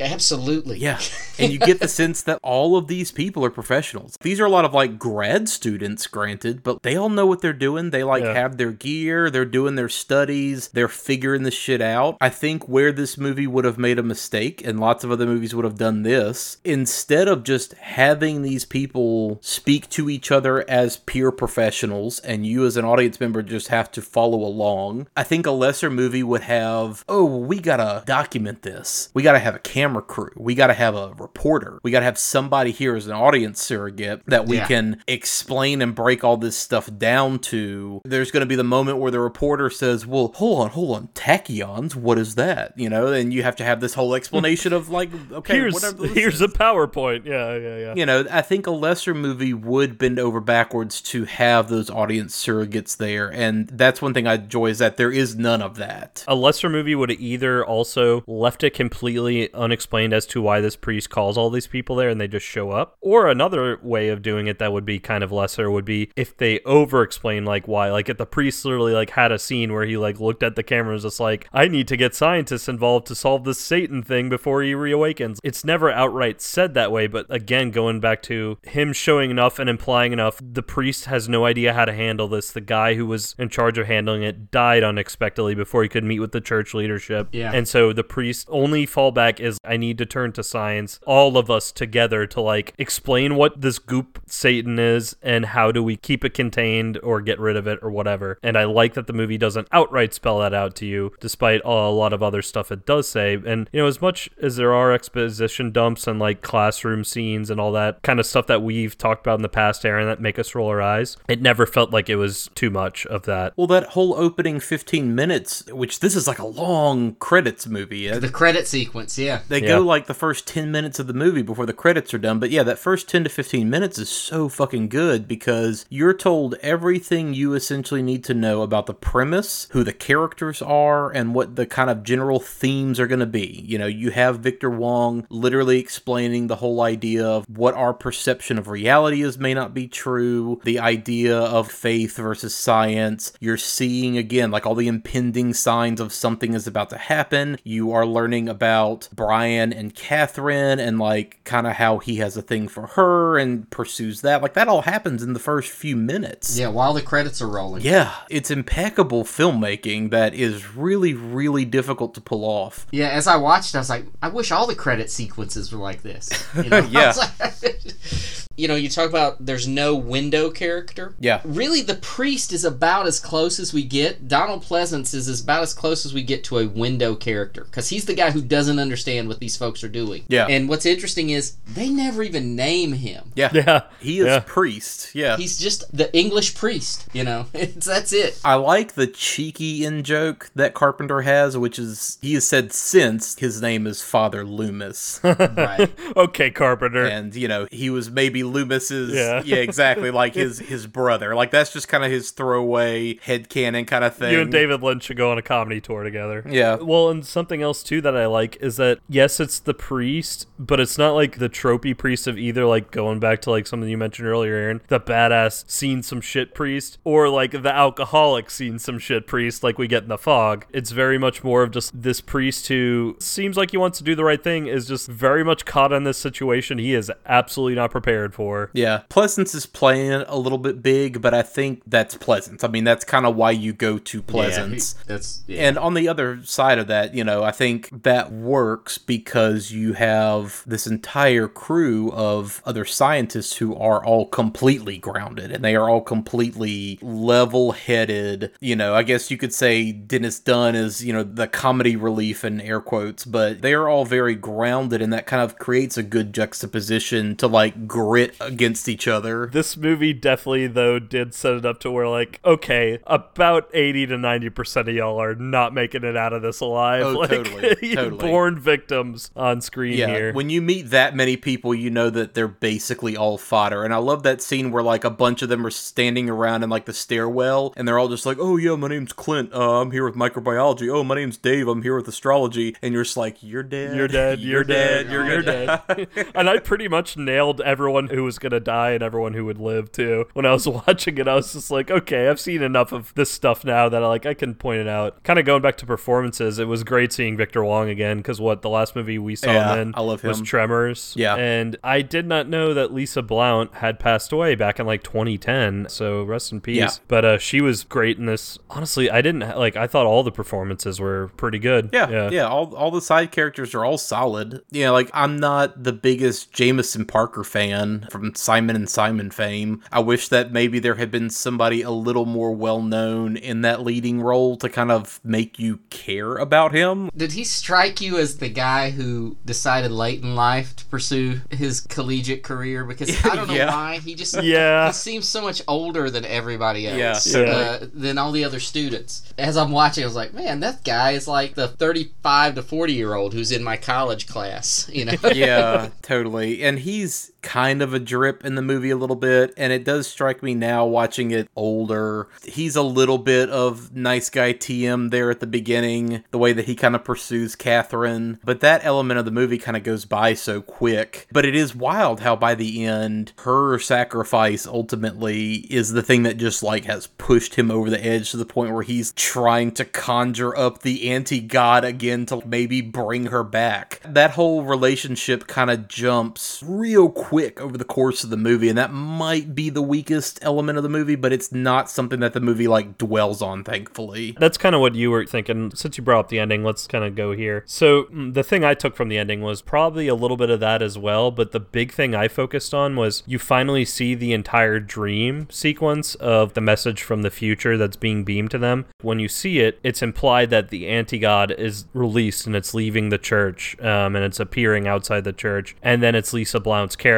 absolutely. Yeah, and you get the sense that all of these people are professionals. These are a lot of like grad students, granted, but they all know what they're doing. They like Yeah. have their gear, they're doing their studies, they're figuring this shit out. I think where this movie would have made a mistake, and lots of other movies would have done this, instead of just having these people speak to each other as peer professionals, and you as an audience member just have to follow along, I think a lesser movie would have, oh, we gotta document this. We gotta have a camera crew. We gotta have a reporter. We gotta have somebody here as an audience surrogate that we Yeah. can explain and break all this stuff down to. There's gonna be the moment where the reporter says, well, hold on, hold on, tachyons, what is that? You know, and you have to have this whole explanation of like, okay, here's whatever here's is. a PowerPoint. Yeah, yeah, yeah. You know, I think a lesser movie would bend over backwards to have those audience surrogates there, and that's one thing I enjoy is that there is none of that. A lesser movie would either also left it completely unexplained as to why this priest calls all these people there and they just show up. Or another way of doing it that would be kind of lesser would be if they over explain like why. Like if the priest literally like had a scene where he like looked at the camera and was just like, I need to get scientists involved to solve this Satan thing before he reawakens. It's never outright said that way, but again, going back to him showing enough and implying enough, the priest has no idea how to handle this. The guy who was in charge of handling it died unexpectedly before he could meet with the church leadership. Yeah. And so the priest only fallback is I need to turn to science, all of us together to like explain what this goop Satan is and how do we keep it contained or get rid of it or whatever. And I like that the movie doesn't outright spell that out to you, despite a lot of other stuff it does say. And you know, as much as there are exposition dumps and like classroom scenes and all that kind of stuff that we've talked about in the past, Aaron, that make us roll our eyes, it never felt like it was too much of that. Well, that whole opening 15 minutes, which this is like a long credits movie. The credit sequence, yeah. They Yeah. go like the first 10 minutes of the movie before the credits are done. But yeah, that first 10 to 15 minutes is so fucking good because you're told everything you essentially need to know about the premise, who the characters are, and what the kind of general themes are going to be. You know, you have Victor Wong literally explaining the whole idea of what our perception of reality is may not be true, the idea of faith versus science. You're seeing again like all the impending signs of something is about to happen. You are learning about Brian and Catherine and like kind of how he has a thing for her and pursues that. Like that all happens in the first few minutes. Yeah, while the credits are rolling. Yeah, it's impeccable filmmaking that is really, really difficult to pull off. Yeah, as I watched, I was like, I wish all the credit sequences were like this. You know? Yeah. like- you know, you talk about there's no window character. Yeah. Really, the priest is about as close as we get. Donald Pleasence is about as close as we get to a window character because he's the guy who doesn't understand what these folks are doing. Yeah. And what's interesting is they never even name him. Yeah. Yeah. He is Yeah. priest. Yeah. He's just the English priest. You know, it's that's it. I like the cheeky in joke that Carpenter has, which is he has said since his name is Father Loomis. Right. Okay, Carpenter. and you know, he was maybe Loomis's Yeah. yeah, exactly, like his his brother. Like that's just kind of his throwaway headcanon kind of thing. You and David Lynch should go on a comedy tour together. Yeah. Well, and something else too that I like is that yes, it's the priest, but it's not like the tropey priest of either like going back to like something you mentioned earlier, Aaron, the badass seen some shit priest, or like the alcoholic seen some shit priest like we get in the fog. It's very much more of just this priest who seems like he wants to do the right thing, is just very much caught in this situation he is absolutely not prepared for. Yeah, Pleasence is playing a little bit big, but I think that's Pleasence. I mean, that's kind of why you go to Pleasence. Yeah, that's yeah. And on the other side of that, you know, I think that works because you have this entire crew of other scientists who are all completely grounded and they are all completely level headed. You know, I guess you could say Dennis Dun is, you know, the comedy relief in air quotes, but they are all very grounded and that kind of creates a good juxtaposition to like grit against each other. This movie definitely though did set it up to where like okay, about 80 to 90% of y'all are not making it out of this alive. Oh, like totally, totally. born victims on screen Yeah, here. when you meet that many people, you know that they're basically all fodder. And I love that scene where like a bunch of them are standing around in like the stairwell, and they're all just like, "Oh yeah, my name's Clint. Uh, I'm here with microbiology. Oh, my name's Dave. I'm here with astrology." And you're just like, "You're dead. you're dead. You're, dead. You're, You're gonna dead. and I pretty much nailed everyone who was gonna die and everyone who would live too. When I was watching it, I was just like, okay, I've seen enough of this stuff now that I like I can point it out. Kind of going back to performances, it was great seeing Victor Wong again because what the last movie we saw Yeah, him in I love was. Tremors. Yeah. and I did not know that Lisa Blount had passed away back in like 2010. So rest in peace. Yeah. But uh, she was great in this. Honestly, I didn't like. I thought all the performances were pretty good. Yeah, yeah, All, all the side characters are all solid. Yeah, like I'm not the biggest Jameson Parker fan from Simon and Simon fame. I wish that maybe there had been somebody a little more well known in that leading role to kind of make you care about him. Did he strike you as the guy who decided late in life to pursue his collegiate career? Because I don't know Yeah. why he just Yeah. he seems so much older than everybody else. Yeah. Uh, than all the other students. As I'm watching, I was like, man, that guy is like the 35 to 40 year old who's in my college class. You know? yeah, totally. And he's kind of a drip in the movie a little bit, and it does strike me now watching it older. He's a little bit of nice guy TM there at the beginning, the way that he kind of pursues Catherine. But that element of the movie kind of goes by so quick. But it is wild how by the end, her sacrifice ultimately is the thing that just like has pushed him over the edge to the point where he's trying to conjure up the anti god again to maybe bring her back. That whole relationship kind of jumps real quick over the course of the movie, and that might be the weakest element of the movie, but it's not something that the movie like dwells on, thankfully. That's kind of what you were thinking. Since you brought up the ending, let's kind of go here. So, mm, the thing I took from the ending was probably a little bit of that as well, but the big thing I focused on was you finally see the entire dream sequence of the message from the future that's being beamed to them. When you see it, it's implied that the anti god is released and it's leaving the church um, and it's appearing outside the church, and then it's Lisa Blount's character.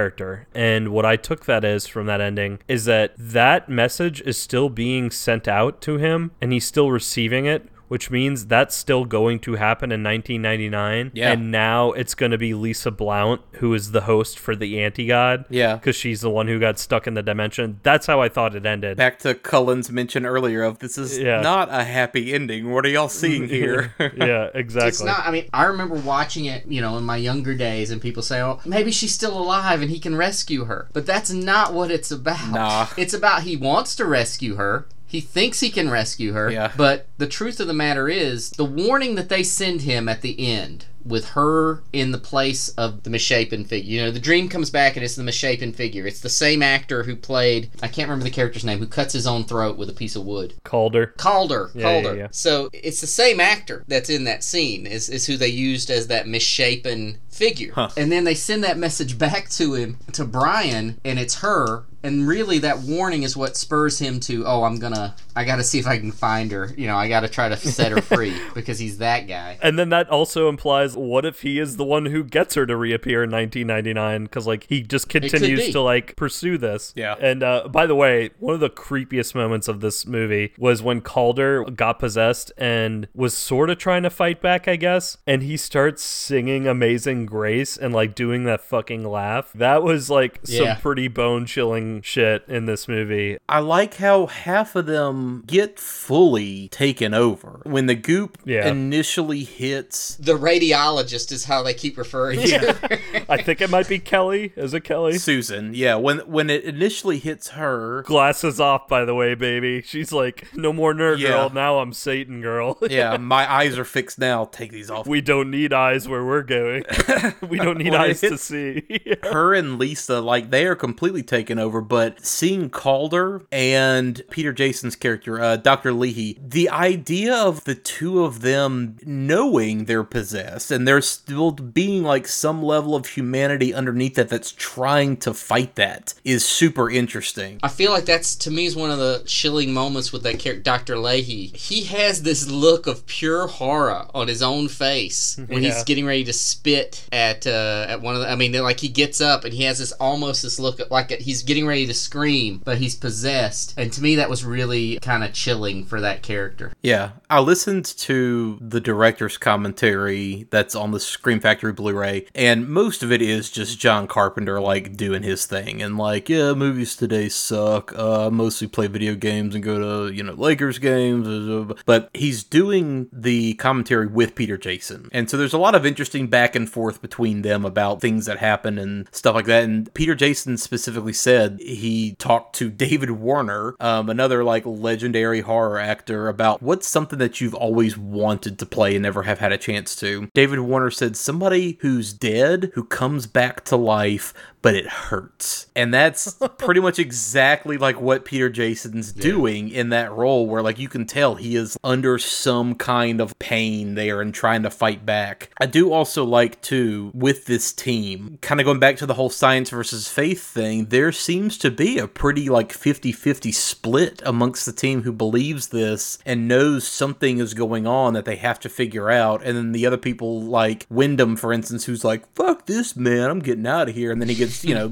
And what I took that as from that ending is that that message is still being sent out to him and he's still receiving it which means that's still going to happen in 1999 Yeah. and now it's going to be Lisa Blount who is the host for the anti-god Yeah. because she's the one who got stuck in the dimension that's how I thought it ended Back to Cullen's mention earlier of this is Yeah. not a happy ending. What are y'all seeing here? yeah exactly It's not. I mean, I remember watching it, you know, in my younger days, and people say, "Oh, maybe she's still alive and he can rescue her." But that's not what it's about. Nah. It's about he wants to rescue her. He thinks he can rescue her. Yeah. But the truth of the matter is, the warning that they send him at the end with her in the place of the misshapen figure. You know, the dream comes back and it's the misshapen figure. It's the same actor who played I can't remember the character's name who cuts his own throat with a piece of wood. Calder. Calder. Yeah, Calder. yeah, yeah. So it's the same actor that's in that scene is, is who they used as that misshapen figure. And then they send that message back to him to Brian and it's her and really that warning is what spurs him to oh I'm gonna I gotta see if I can find her you know I gotta try to set her free because he's that guy And then that also implies what if he is the one who gets her to reappear in 1999 because like he just continues to like pursue this. Yeah. And uh, by the way, one of the creepiest moments of this movie was when Calder got possessed and was sort of trying to fight back, I guess, and he starts singing Amazing Grace and like doing that fucking laugh. That was like Yeah. some pretty bone chilling shit in this movie. I like how half of them get fully taken over. When the goop Yeah. initially hits the radiologist is how they keep referring to her I think it might be Kelly. Is it Kelly? Susan, yeah, when when it initially hits her, Glasses off, by the way, baby. She's like, no more nerd Yeah. girl. Now I'm Satan girl. yeah, my eyes are fixed now. Take these off. we don't need eyes where we're going. we don't need eyes to see. her and Lisa, like they are completely taken over. But seeing Calder and Peter Jason's character, uh, Dr. Leahy, the idea of the two of them knowing they're possessed and there still being like some level of humanity underneath that that's trying to fight that is super interesting. I feel like that's to me is one of the chilling moments with that character, Dr. Leahy. He has this look of pure horror on his own face when Yeah. he's getting ready to spit at uh, at one of the. I mean, like he gets up and he has this almost this look of, like he's getting ready to scream, but he's possessed. And to me, that was really kind of chilling for that character. Yeah, I listened to the director's commentary that's on the Scream Factory Blu-ray, and most of it is just John Carpenter like doing his thing and like, yeah, movies today suck. Uh, I mostly play video games and go to you know Lakers games, but he's doing the commentary with Peter Jason, and so there's a lot of interesting back and forth between them about things that happen and stuff like that. And Peter Jason specifically said he talked to David Warner, um, another like legendary horror actor, about what's something that you've always wanted to play and never have had a chance to. David Warner said somebody who's dead who comes back to life. But it hurts. And that's pretty much exactly like what Peter Jason's doing in that role, where like you can tell he is under some kind of pain there and trying to fight back. I do also like, too, with this team, kind of going back to the whole science versus faith thing, there seems to be a pretty like 50 50 split amongst the team who believes this and knows something is going on that they have to figure out. And then the other people, like Wyndham, for instance, who's like, fuck this, man, I'm getting out of here. And then he gets, you know,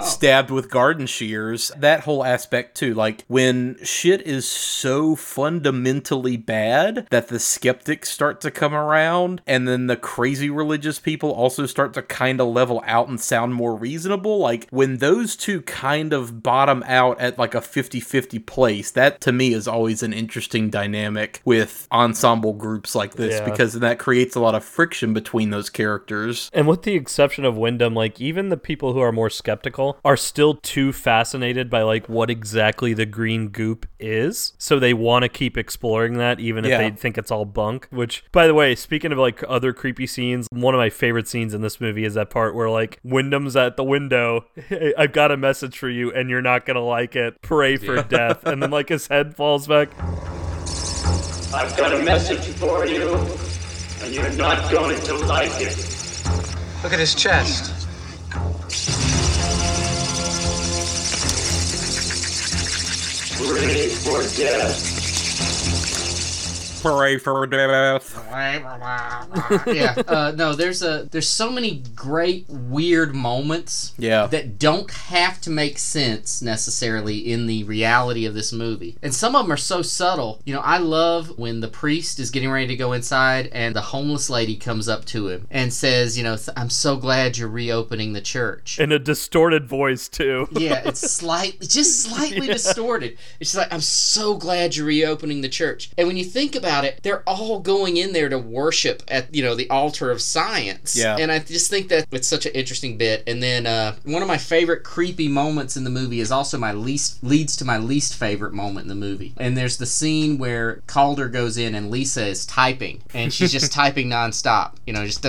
stabbed with garden shears. That whole aspect too, like when shit is so fundamentally bad that the skeptics start to come around and then the crazy religious people also start to kind of level out and sound more reasonable, like when those two kind of bottom out at like a 50-50 place, that to me is always an interesting dynamic with ensemble groups like this Yeah. because that creates a lot of friction between those characters. And with the exception of Wyndham, like even the people who are more skeptical are still too fascinated by like what exactly the green goop is. So they want to keep exploring that even if Yeah. they think it's all bunk. Which by the way, speaking of like other creepy scenes, one of my favorite scenes in this movie is that part where like Wyndham's at the window, "Hey, I've got a message for you and you're not gonna like it. Pray for death. And then like his head falls back. I've got a message for you, and you're not going to like it. Look at his chest. Pray for death. Pray for death. yeah. Uh, no, there's a there's so many great weird moments Yeah. that don't have to make sense necessarily in the reality of this movie. And some of them are so subtle. You know, I love when the priest is getting ready to go inside and the homeless lady comes up to him and says, you know, I'm so glad you're reopening the church. In a distorted voice too. yeah, it's slightly, just slightly distorted. It's like, I'm so glad you're reopening the church. And when you think about about it, they're all going in there to worship at you know the altar of science. Yeah. And I just think that it's such an interesting bit. And then uh, one of my favorite creepy moments in the movie is also my least leads to my least favorite moment in the movie. And there's the scene where Calder goes in and Lisa is typing and she's just typing nonstop. You know, just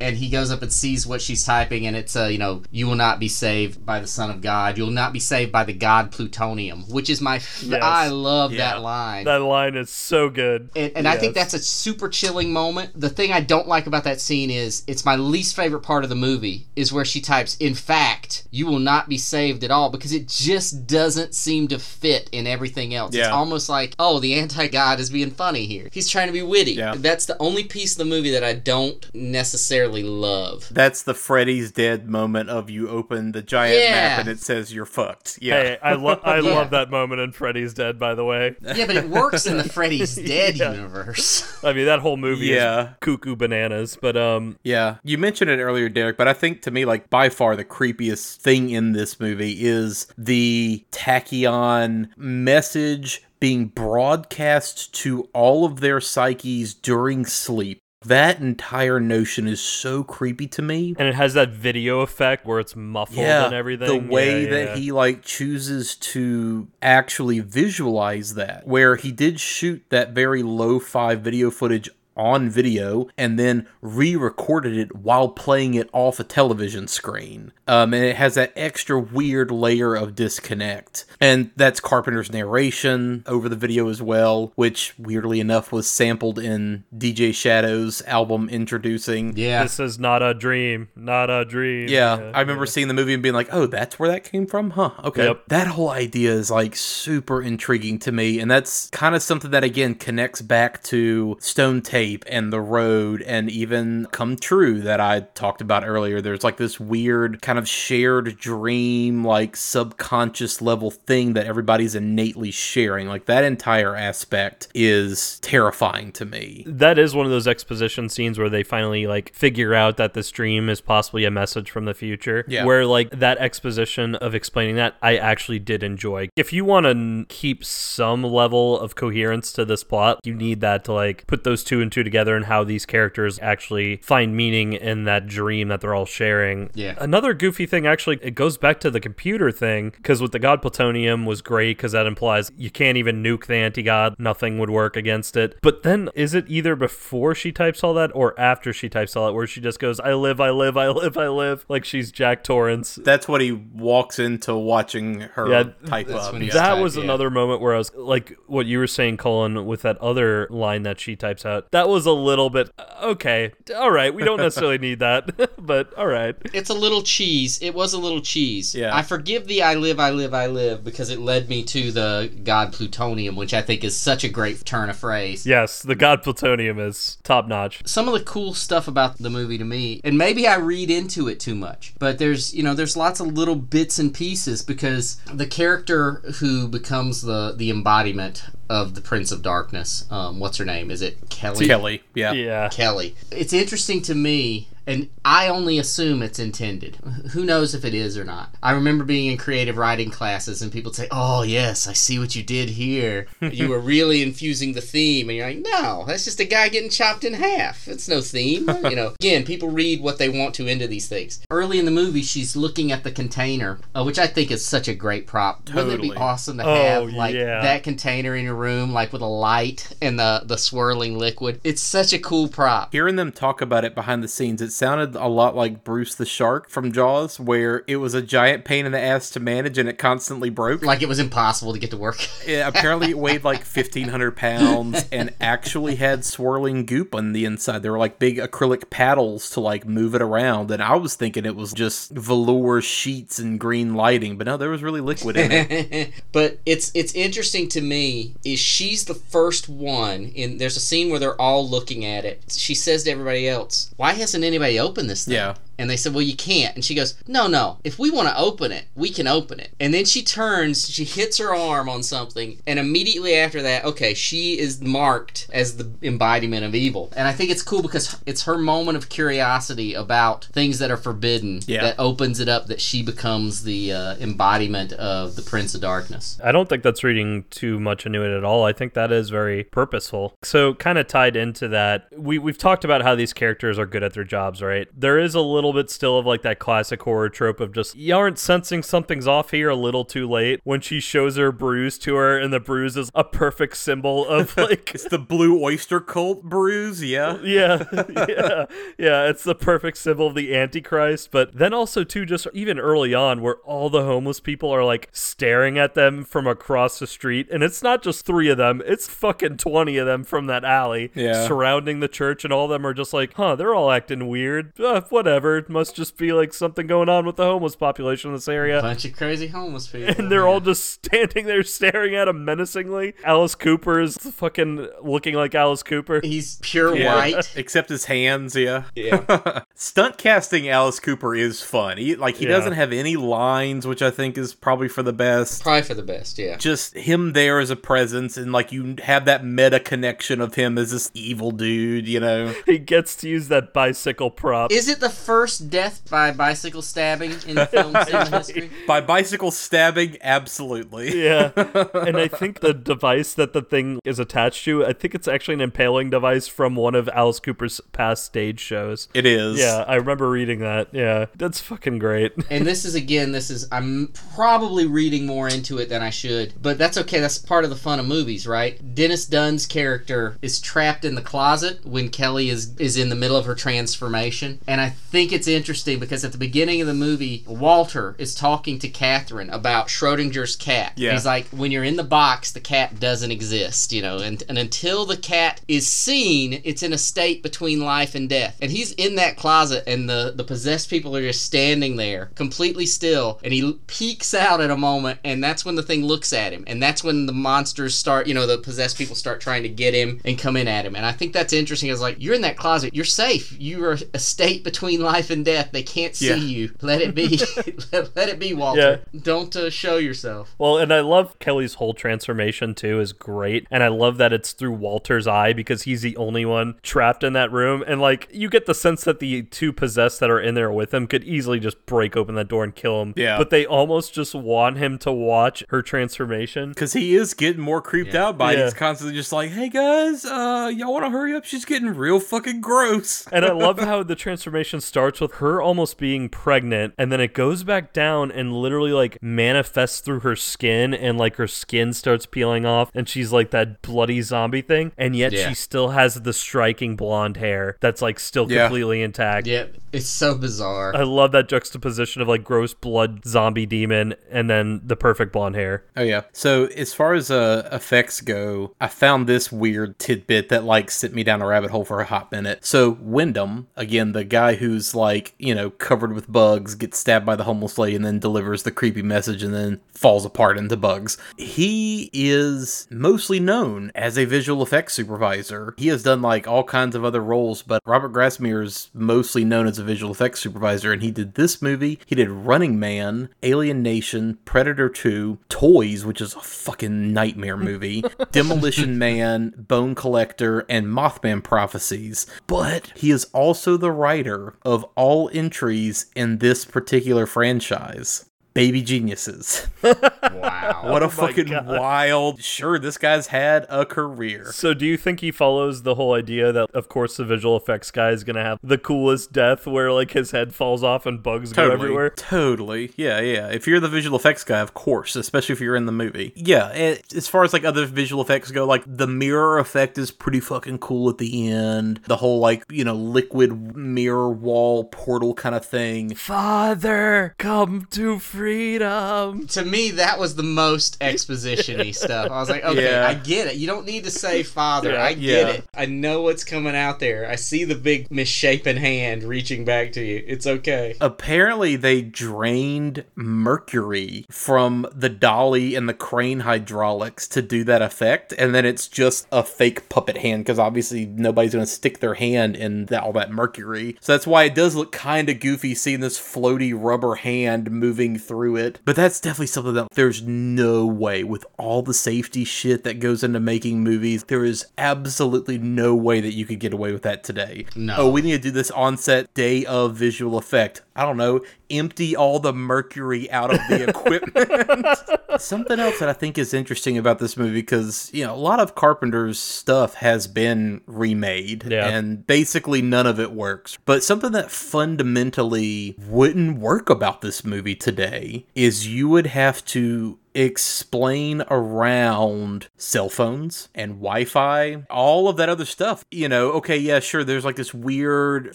and he goes up and sees what she's typing and it's uh, you know, you will not be saved by the Son of God. You will not be saved by the God plutonium, which is my f- Yes. I love Yeah. that line. That line is so good. And, and I think that's a super chilling moment. The thing I don't like about that scene is it's my least favorite part of the movie is where she types, "In fact, you will not be saved at all," because it just doesn't seem to fit in everything else. It's almost like, oh, the anti-god is being funny here. He's trying to be witty. Yeah. That's the only piece of the movie that I don't necessarily love. That's the Freddy's dead moment of you open the giant Yeah. map and it says you're fucked. Yeah. Hey, I love I Yeah. love that moment in Freddy's Dead. By the way, Yeah, but it works in the Freddy's Dead Yeah. universe. I mean that whole movie Yeah. is cuckoo bananas. But um, Yeah, you mentioned it earlier, Derek, but I think to me, like by far the creepiest thing in this movie is the tachyon message being broadcast to all of their psyches during sleep. That entire notion is so creepy to me. and it has that video effect where it's muffled and everything. The way Yeah, that yeah. he like chooses to actually visualize that, where he did shoot that very low fi video footage on video and then re-recorded it while playing it off a television screen. Um, and it has that extra weird layer of disconnect. And that's Carpenter's narration over the video as well, which weirdly enough was sampled in DJ Shadow's album Endtroducing Yeah. This is not a dream, not a dream. yeah, I remember seeing the movie and being like, "Oh, that's where that came from, huh?" Okay, Yep. that whole idea is like super intriguing to me, and that's kind of something that again connects back to Stone Tape and The Road, and even Come True that I talked about earlier. There's like this weird kind of shared dream, like subconscious level thing that everybody's innately sharing. Like that entire aspect is terrifying to me. that is one of those exposition scenes where they finally like figure out that this dream is possibly a message from the future. Yeah. Where like that exposition of explaining that I actually did enjoy. If you want to keep some level of coherence to this plot, you need that to like put those two and two together and how these characters actually find meaning in that dream that they're all sharing. Yeah. Another goofy thing actually it goes back to the computer thing because with the god plutonium was great because that implies you can't even nuke the anti-god nothing would work against it but then is it either before she types all that or after she types all that where she just goes i live i live i live i live like she's jack torrance That's what he walks into watching her Yeah, type up. when he yeah. that type, was yeah. another moment where I was like, what you were saying, Cullen, with that other line that she types out. That was a little bit okay. All right, we don't necessarily need that, but all right. It's a little cheese. It was a little cheese. Yeah. I forgive the I live, I live, I live because it led me to the God Plutonium, which I think is such a great turn of phrase. Yes, the God Plutonium is top notch. Some of the cool stuff about the movie to me, and maybe I read into it too much, but there's, you know, there's lots of little bits and pieces because the character who becomes the the embodiment of the Prince of Darkness, um, what's her name? Is it Kelly? Kelly, yeah. Yeah. Kelly. It's interesting to me, and I only assume it's intended. Who knows if it is or not? I remember being in creative writing classes, and people say, "Oh yes, I see what you did here. you were really infusing the theme." And you're like, "No, that's just a guy getting chopped in half. It's no theme." you know. Again, people read what they want to into these things. Early in the movie, she's looking at the container, uh, which I think is such a great prop. Wouldn't it be awesome to Oh, have like yeah. that container in your room, like with a light and the the swirling liquid? It's such a cool prop. Hearing them talk about it behind the scenes, it sounded a lot like Bruce the Shark from Jaws, where it was a giant pain in the ass to manage and it constantly broke. like it was impossible to get to work. Yeah, apparently it weighed like 1,500 pounds and actually had swirling goop on the inside. There were like big acrylic paddles to like move it around. And I was thinking it was just velour sheets and green lighting, but no, there was really liquid in it. but it's it's interesting to me is she's the first one in there's a scene where they're all looking at it. She says to everybody else, "Why hasn't anybody opened this thing?" Yeah. And they said, Well, you can't. And she goes, No, no. If we want to open it, we can open it. And then she turns, she hits her arm on something, and immediately after that, okay, she is marked as the embodiment of evil. And I think it's cool because it's her moment of curiosity about things that are forbidden Yeah. that opens it up that she becomes the uh, embodiment of the Prince of Darkness. I don't think that's reading too much into it at all. I think that is very purposeful. So, kind of tied into that, we, we've talked about how these characters are good at their jobs, right? There is a little bit still of like that classic horror trope of just, you aren't sensing something's off here a little too late when she shows her bruise to her, and the bruise is a perfect symbol of like. It's the blue oyster cult bruise, yeah. yeah, yeah, yeah. It's the perfect symbol of the Antichrist. But then also too, just even early on, where all the homeless people are like staring at them from across the street, and it's not just three of them; it's fucking twenty of them from that alley Yeah. surrounding the church, and all of them are just like, "Huh, they're all acting weird. Uh, whatever. It must just be like something going on with the homeless population in this area." Bunch of crazy homeless people. and they're yeah. all just standing there staring at him menacingly. Alice Cooper is fucking looking like Alice Cooper. He's pure Yeah. white. Except his hands, yeah. Yeah. Stunt casting Alice Cooper is fun. He, like he Yeah. doesn't have any lines, which I think is probably for the best. Probably for the best, yeah. Just him there as a presence, and like you have that meta connection of him as this evil dude, you know. he gets to use that bicycle prop. Is it the first death by bicycle stabbing in film history? By bicycle stabbing, absolutely. yeah. And I think the device that the thing is attached to, I think it's actually an impaling device from one of Alice Cooper's past stage shows. It is. Yeah, I remember reading that. Yeah. That's fucking great. And this is again, this is I'm probably reading more into it than I should, but that's okay. That's part of the fun of movies, right? Dennis Dun's character is trapped in the closet when Kelly is is in the middle of her transformation, and I think it's interesting because at the beginning of the movie, Walter is talking to Catherine about Schrodinger's cat. Yeah. He's like, when you're in the box, the cat doesn't exist, you know, and, and until the cat is seen, it's in a state between life and death. And he's in that closet, and the, the possessed people are just standing there, completely still, and he peeks out at a moment, and that's when the thing looks at him, and that's when the monsters start, you know, the possessed people start trying to get him and come in at him. And I think that's interesting. It's like, you're in that closet, you're safe. You are a state between life and death. They can't see Yeah. you. Let it be. let, let it be, Walter. Don't uh, show yourself. Well, and I love Kelly's whole transformation too is great. And I love that it's through Walter's eye because he's the only one trapped in that room. And like you get the sense that the two possessed that are in there with him could easily just break open that door and kill him. Yeah. But they almost just want him to watch her transformation. Because he is getting more creeped out by it. Yeah. He's constantly just like, hey guys, uh, y'all want to hurry up? She's getting real fucking gross. And I love how the transformation starts with her almost being pregnant and then it goes back down and literally like manifests through her skin and like her skin starts peeling off and she's like that bloody zombie thing and yet Yeah. she still has the striking blonde hair that's like still Yeah. completely intact. Yeah, it's so bizarre. I love that juxtaposition of like gross blood zombie demon and then the perfect blonde hair. Oh yeah. So as far as uh, effects go, I found this weird tidbit that like sent me down a rabbit hole for a hot minute. So Wyndham, again, the guy who's like you know covered with bugs, gets stabbed by the homeless lady, and then delivers the creepy message, and then falls apart into bugs. He is mostly known as a visual effects supervisor. He has done like all kinds of other roles, but Robert Grasmere is mostly known as a visual effects supervisor, and he did this movie. He did Running Man, Alien Nation, Predator 2, Toys, which is a fucking nightmare movie, Demolition Man, Bone Collector, and Mothman Prophecies. But he is also the writer of all entries in this particular franchise. Baby Geniuses. wow. What a Oh fucking God. wild. Sure, this guy's had a career. So do you think he follows the whole idea that of course the visual effects guy is going to have the coolest death where like his head falls off and bugs go everywhere? Totally. Yeah, yeah. If you're the visual effects guy, of course, especially if you're in the movie. Yeah, and as far as like other visual effects go, like the mirror effect is pretty fucking cool at the end. The whole like, you know, liquid mirror wall portal kind of thing. Father, come to free freedom. to me that was the most exposition-y stuff. I was like, okay, Yeah. I get it. You don't need to say father. Yeah. I get Yeah. it. I know what's coming out there. I see the big misshapen hand reaching back to you. It's okay. Apparently, they drained mercury from the dolly and the crane hydraulics to do that effect, and then it's just a fake puppet hand because obviously nobody's going to stick their hand in that, all that mercury. So that's why it does look kind of goofy seeing this floaty rubber hand moving through it. But that's definitely something that there's no way, with all the safety shit that goes into making movies, there is absolutely no way that you could get away with that today. No. Oh, we need to do this on set day of visual effect. I don't know, empty all the mercury out of the equipment. Something else that I think is interesting about this movie because, you know, a lot of Carpenter's stuff has been remade Yeah. and basically none of it works. But something that fundamentally wouldn't work about this movie today is you would have to explain around cell phones and Wi-Fi, all of that other stuff. You know, okay, yeah, sure, there's like this weird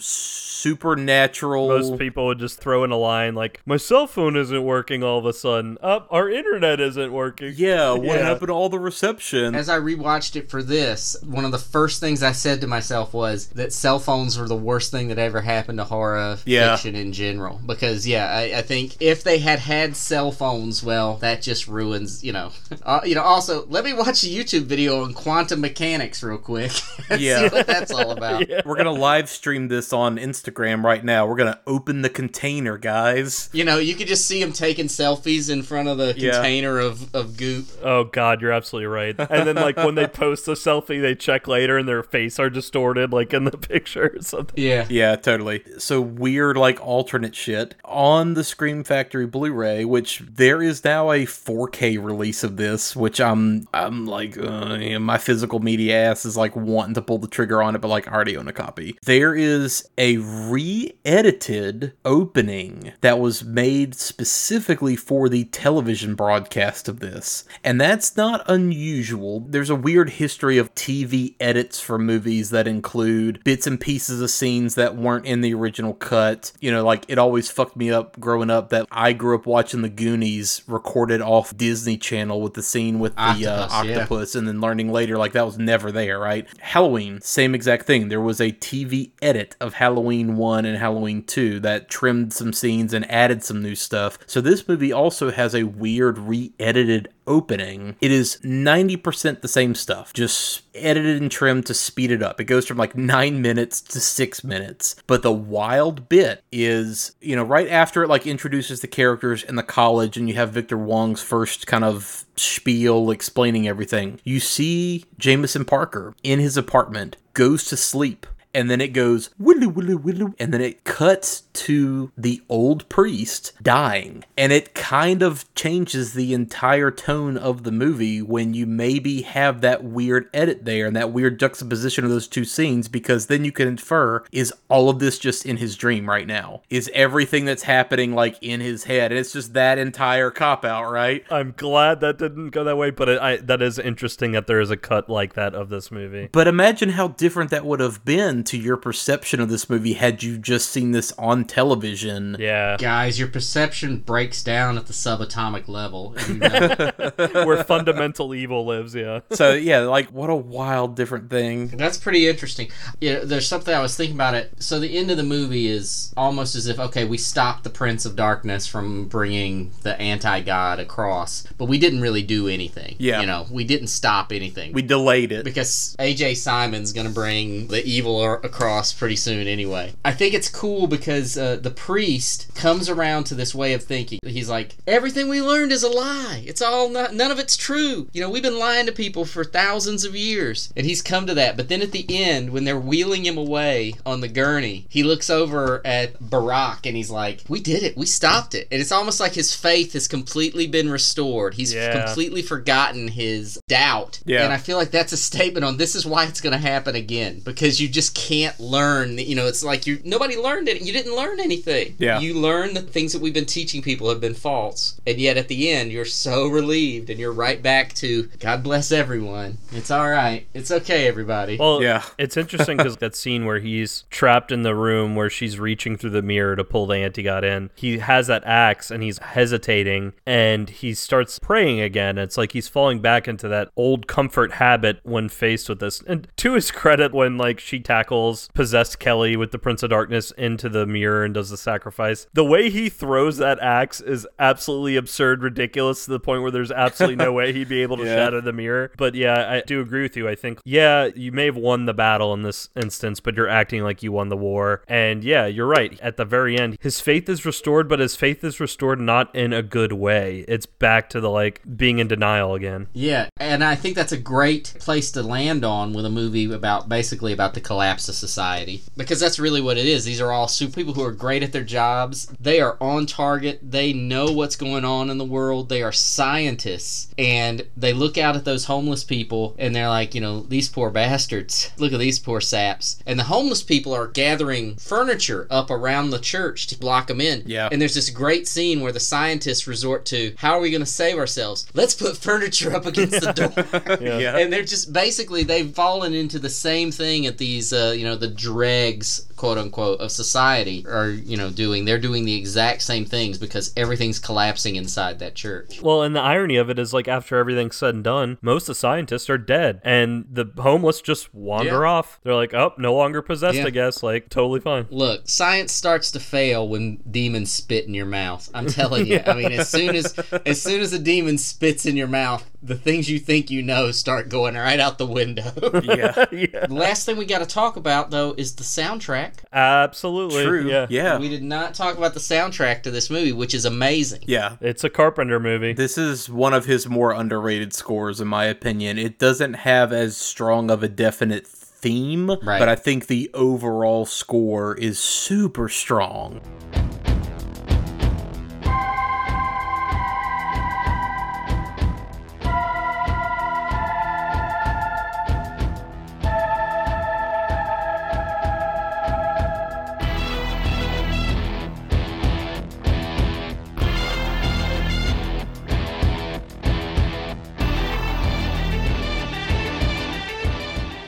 supernatural Most people would just throw in a line like, "My cell phone isn't working all of a sudden. Up, our internet isn't working." Yeah, what Yeah. happened to all the reception? As I rewatched it for this, one of the first things I said to myself was that cell phones were the worst thing that ever happened to horror Yeah. fiction in general. Because yeah, I, I think if they had had cell phones, well, that just ruins. You know, uh, you know. Also, let me watch a YouTube video on quantum mechanics real quick. Yeah. see what that's all about. We're gonna live stream this on Instagram right now. We're gonna open the container, guys. You know, you could just see them taking selfies in front of the Yeah. container of, of goop. Oh God, you're absolutely right. And then like when they post the selfie, they check later and their face are distorted, like in the picture or something. Yeah. Yeah, totally. So weird, like alternate shit on the Scream Factory Blu-ray, which there is now a 4K release of this, which I'm I'm like uh, you know, my physical media ass is like wanting to pull the trigger on it, but like I already own a copy. There is a re-edited opening that was made specifically for the television broadcast of this, and that's not unusual. There's a weird history of TV edits for movies that include bits and pieces of scenes that weren't in the original cut. You know, like it always fucked me up growing up that I grew up watching the Goonies recorded off Disney Channel with the scene with the uh, Octopus, yeah. octopus, and then learning later like that was never there, right? Halloween, same exact thing. There was a TV edit of Halloween 1 and Halloween 2 that trimmed some scenes and added some new stuff. So this movie also has a weird re-edited opening. It is 90% the same stuff, just edited and trimmed to speed it up. It goes from like 9 minutes to 6 minutes. But the wild bit is, you know, right after it like introduces the characters in the college and you have Victor Wong's first kind of spiel explaining everything. You see Jameson Parker in his apartment goes to sleep and then it goes willy willy willy and then it cuts to the old priest dying. And it kind of changes the entire tone of the movie when you maybe have that weird edit there and that weird juxtaposition of those two scenes because then you can infer is all of this just in his dream right now? Is everything that's happening like in his head? And it's just that entire cop out right? I'm glad that didn't go that way, but it, I, that is interesting that there is a cut like that of this movie. But imagine how different that would have been to your perception of this movie had you just seen this on television. Yeah, Guys, your perception breaks down at the subatomic level. and, you know, where fundamental evil lives. Yeah. So yeah, like what a wild different thing. That's pretty interesting. Yeah, there's something I was thinking about it. So the end of the movie is almost as if okay, we stopped the Prince of Darkness from bringing the anti-god across, but we didn't really do anything. Yeah. you know, we didn't stop anything. We delayed it. because AJ Simon's gonna bring the evil ar- across pretty soon anyway. I think it's cool because uh, the priest comes around to this way of thinking. He's like, everything we learned is a lie. It's all not, none of it's true. You know, we've been lying to people for thousands of years, and he's come to that. But then at the end, when they're wheeling him away on the gurney, he looks over at Birack and he's like, "We did it. We stopped it." And it's almost like his faith has completely been restored. He's Yeah. completely forgotten his doubt. Yeah. And I feel like that's a statement on this is why it's going to happen again because you just can't learn. You know, it's like you nobody learned it. You didn't learn anything. Yeah. You learn the things that we've been teaching people have been false, and yet at the end you're so relieved, and you're right back to God bless everyone. It's all right. It's okay, everybody. Well, Yeah. it's interesting because that scene where he's trapped in the room where she's reaching through the mirror to pull the anti god in, he has that axe and he's hesitating and he starts praying again. It's like he's falling back into that old comfort habit when faced with this. And to his credit, when like she tackles possessed Kelly with the Prince of Darkness into the mirror and does the sacrifice, the way he throws that axe is absolutely absurd, ridiculous to the point where there's absolutely no way he'd be able to Yeah. shatter the mirror. But yeah, I do agree with you. I think, yeah, you may have won the battle in this instance, but you're acting like you won the war. And yeah, you're right. At the very end, his faith is restored, but his faith is restored not in a good way. It's back to the like being in denial again. Yeah, and I think that's a great place to land on with a movie about basically about the collapse of society because that's really what it is. These are all super people who are great at their jobs. They are on target. They know what's going on in the world. They are scientists and they look out at those homeless people and they're like, you know, these poor bastards. Look at these poor saps. And the homeless people are gathering furniture up around the church to block them in. Yeah. And there's this great scene where the scientists resort to, how are we going to save ourselves? Let's put furniture up against the door. Yeah. And they're just basically they've fallen into the same thing at these uh, you know the dregs quote unquote of society are you know doing. They're doing the exact same things because everything's collapsing inside that church. Well, and the irony of it is like after everything's said and done, most of the scientists are dead, and the homeless just wander Yeah. off. They're like, oh, no longer possessed, Yeah. I guess. Like, totally fine. Look, science starts to fail when demons spit in your mouth. I'm telling you. I mean, as soon as as soon as a demon spits in your mouth, the things you think you know start going right out the window. yeah. yeah, last thing we got to talk about though is the soundtrack. absolutely. True. Yeah. Yeah. We did not talk about the soundtrack to this movie, which is amazing. Yeah. It's a Carpenter movie. This is one of his more underrated scores, in my opinion. It doesn't have as strong of a definite theme, Right. but I think the overall score is super strong.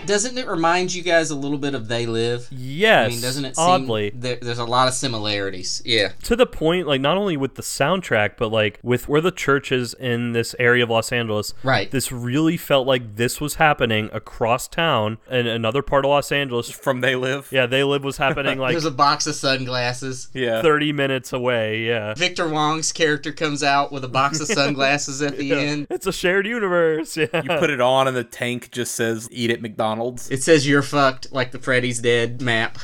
Doesn't it remind you guys a little bit of They Live? yes. I mean, doesn't it seem oddly. there, there's a lot of similarities? Yeah. to the point like not only with the soundtrack but like with where the church is in this area of los angeles Right. this really felt like this was happening across town in another part of los angeles From They Live? yeah they live was happening like There's a box of sunglasses. Yeah. 30 minutes away yeah Victor Wong's character comes out with a box of sunglasses at the end. it's a shared universe yeah You put it on and the tank just says eat at McDonald's. It says you're fucked like the Freddy's Dead map.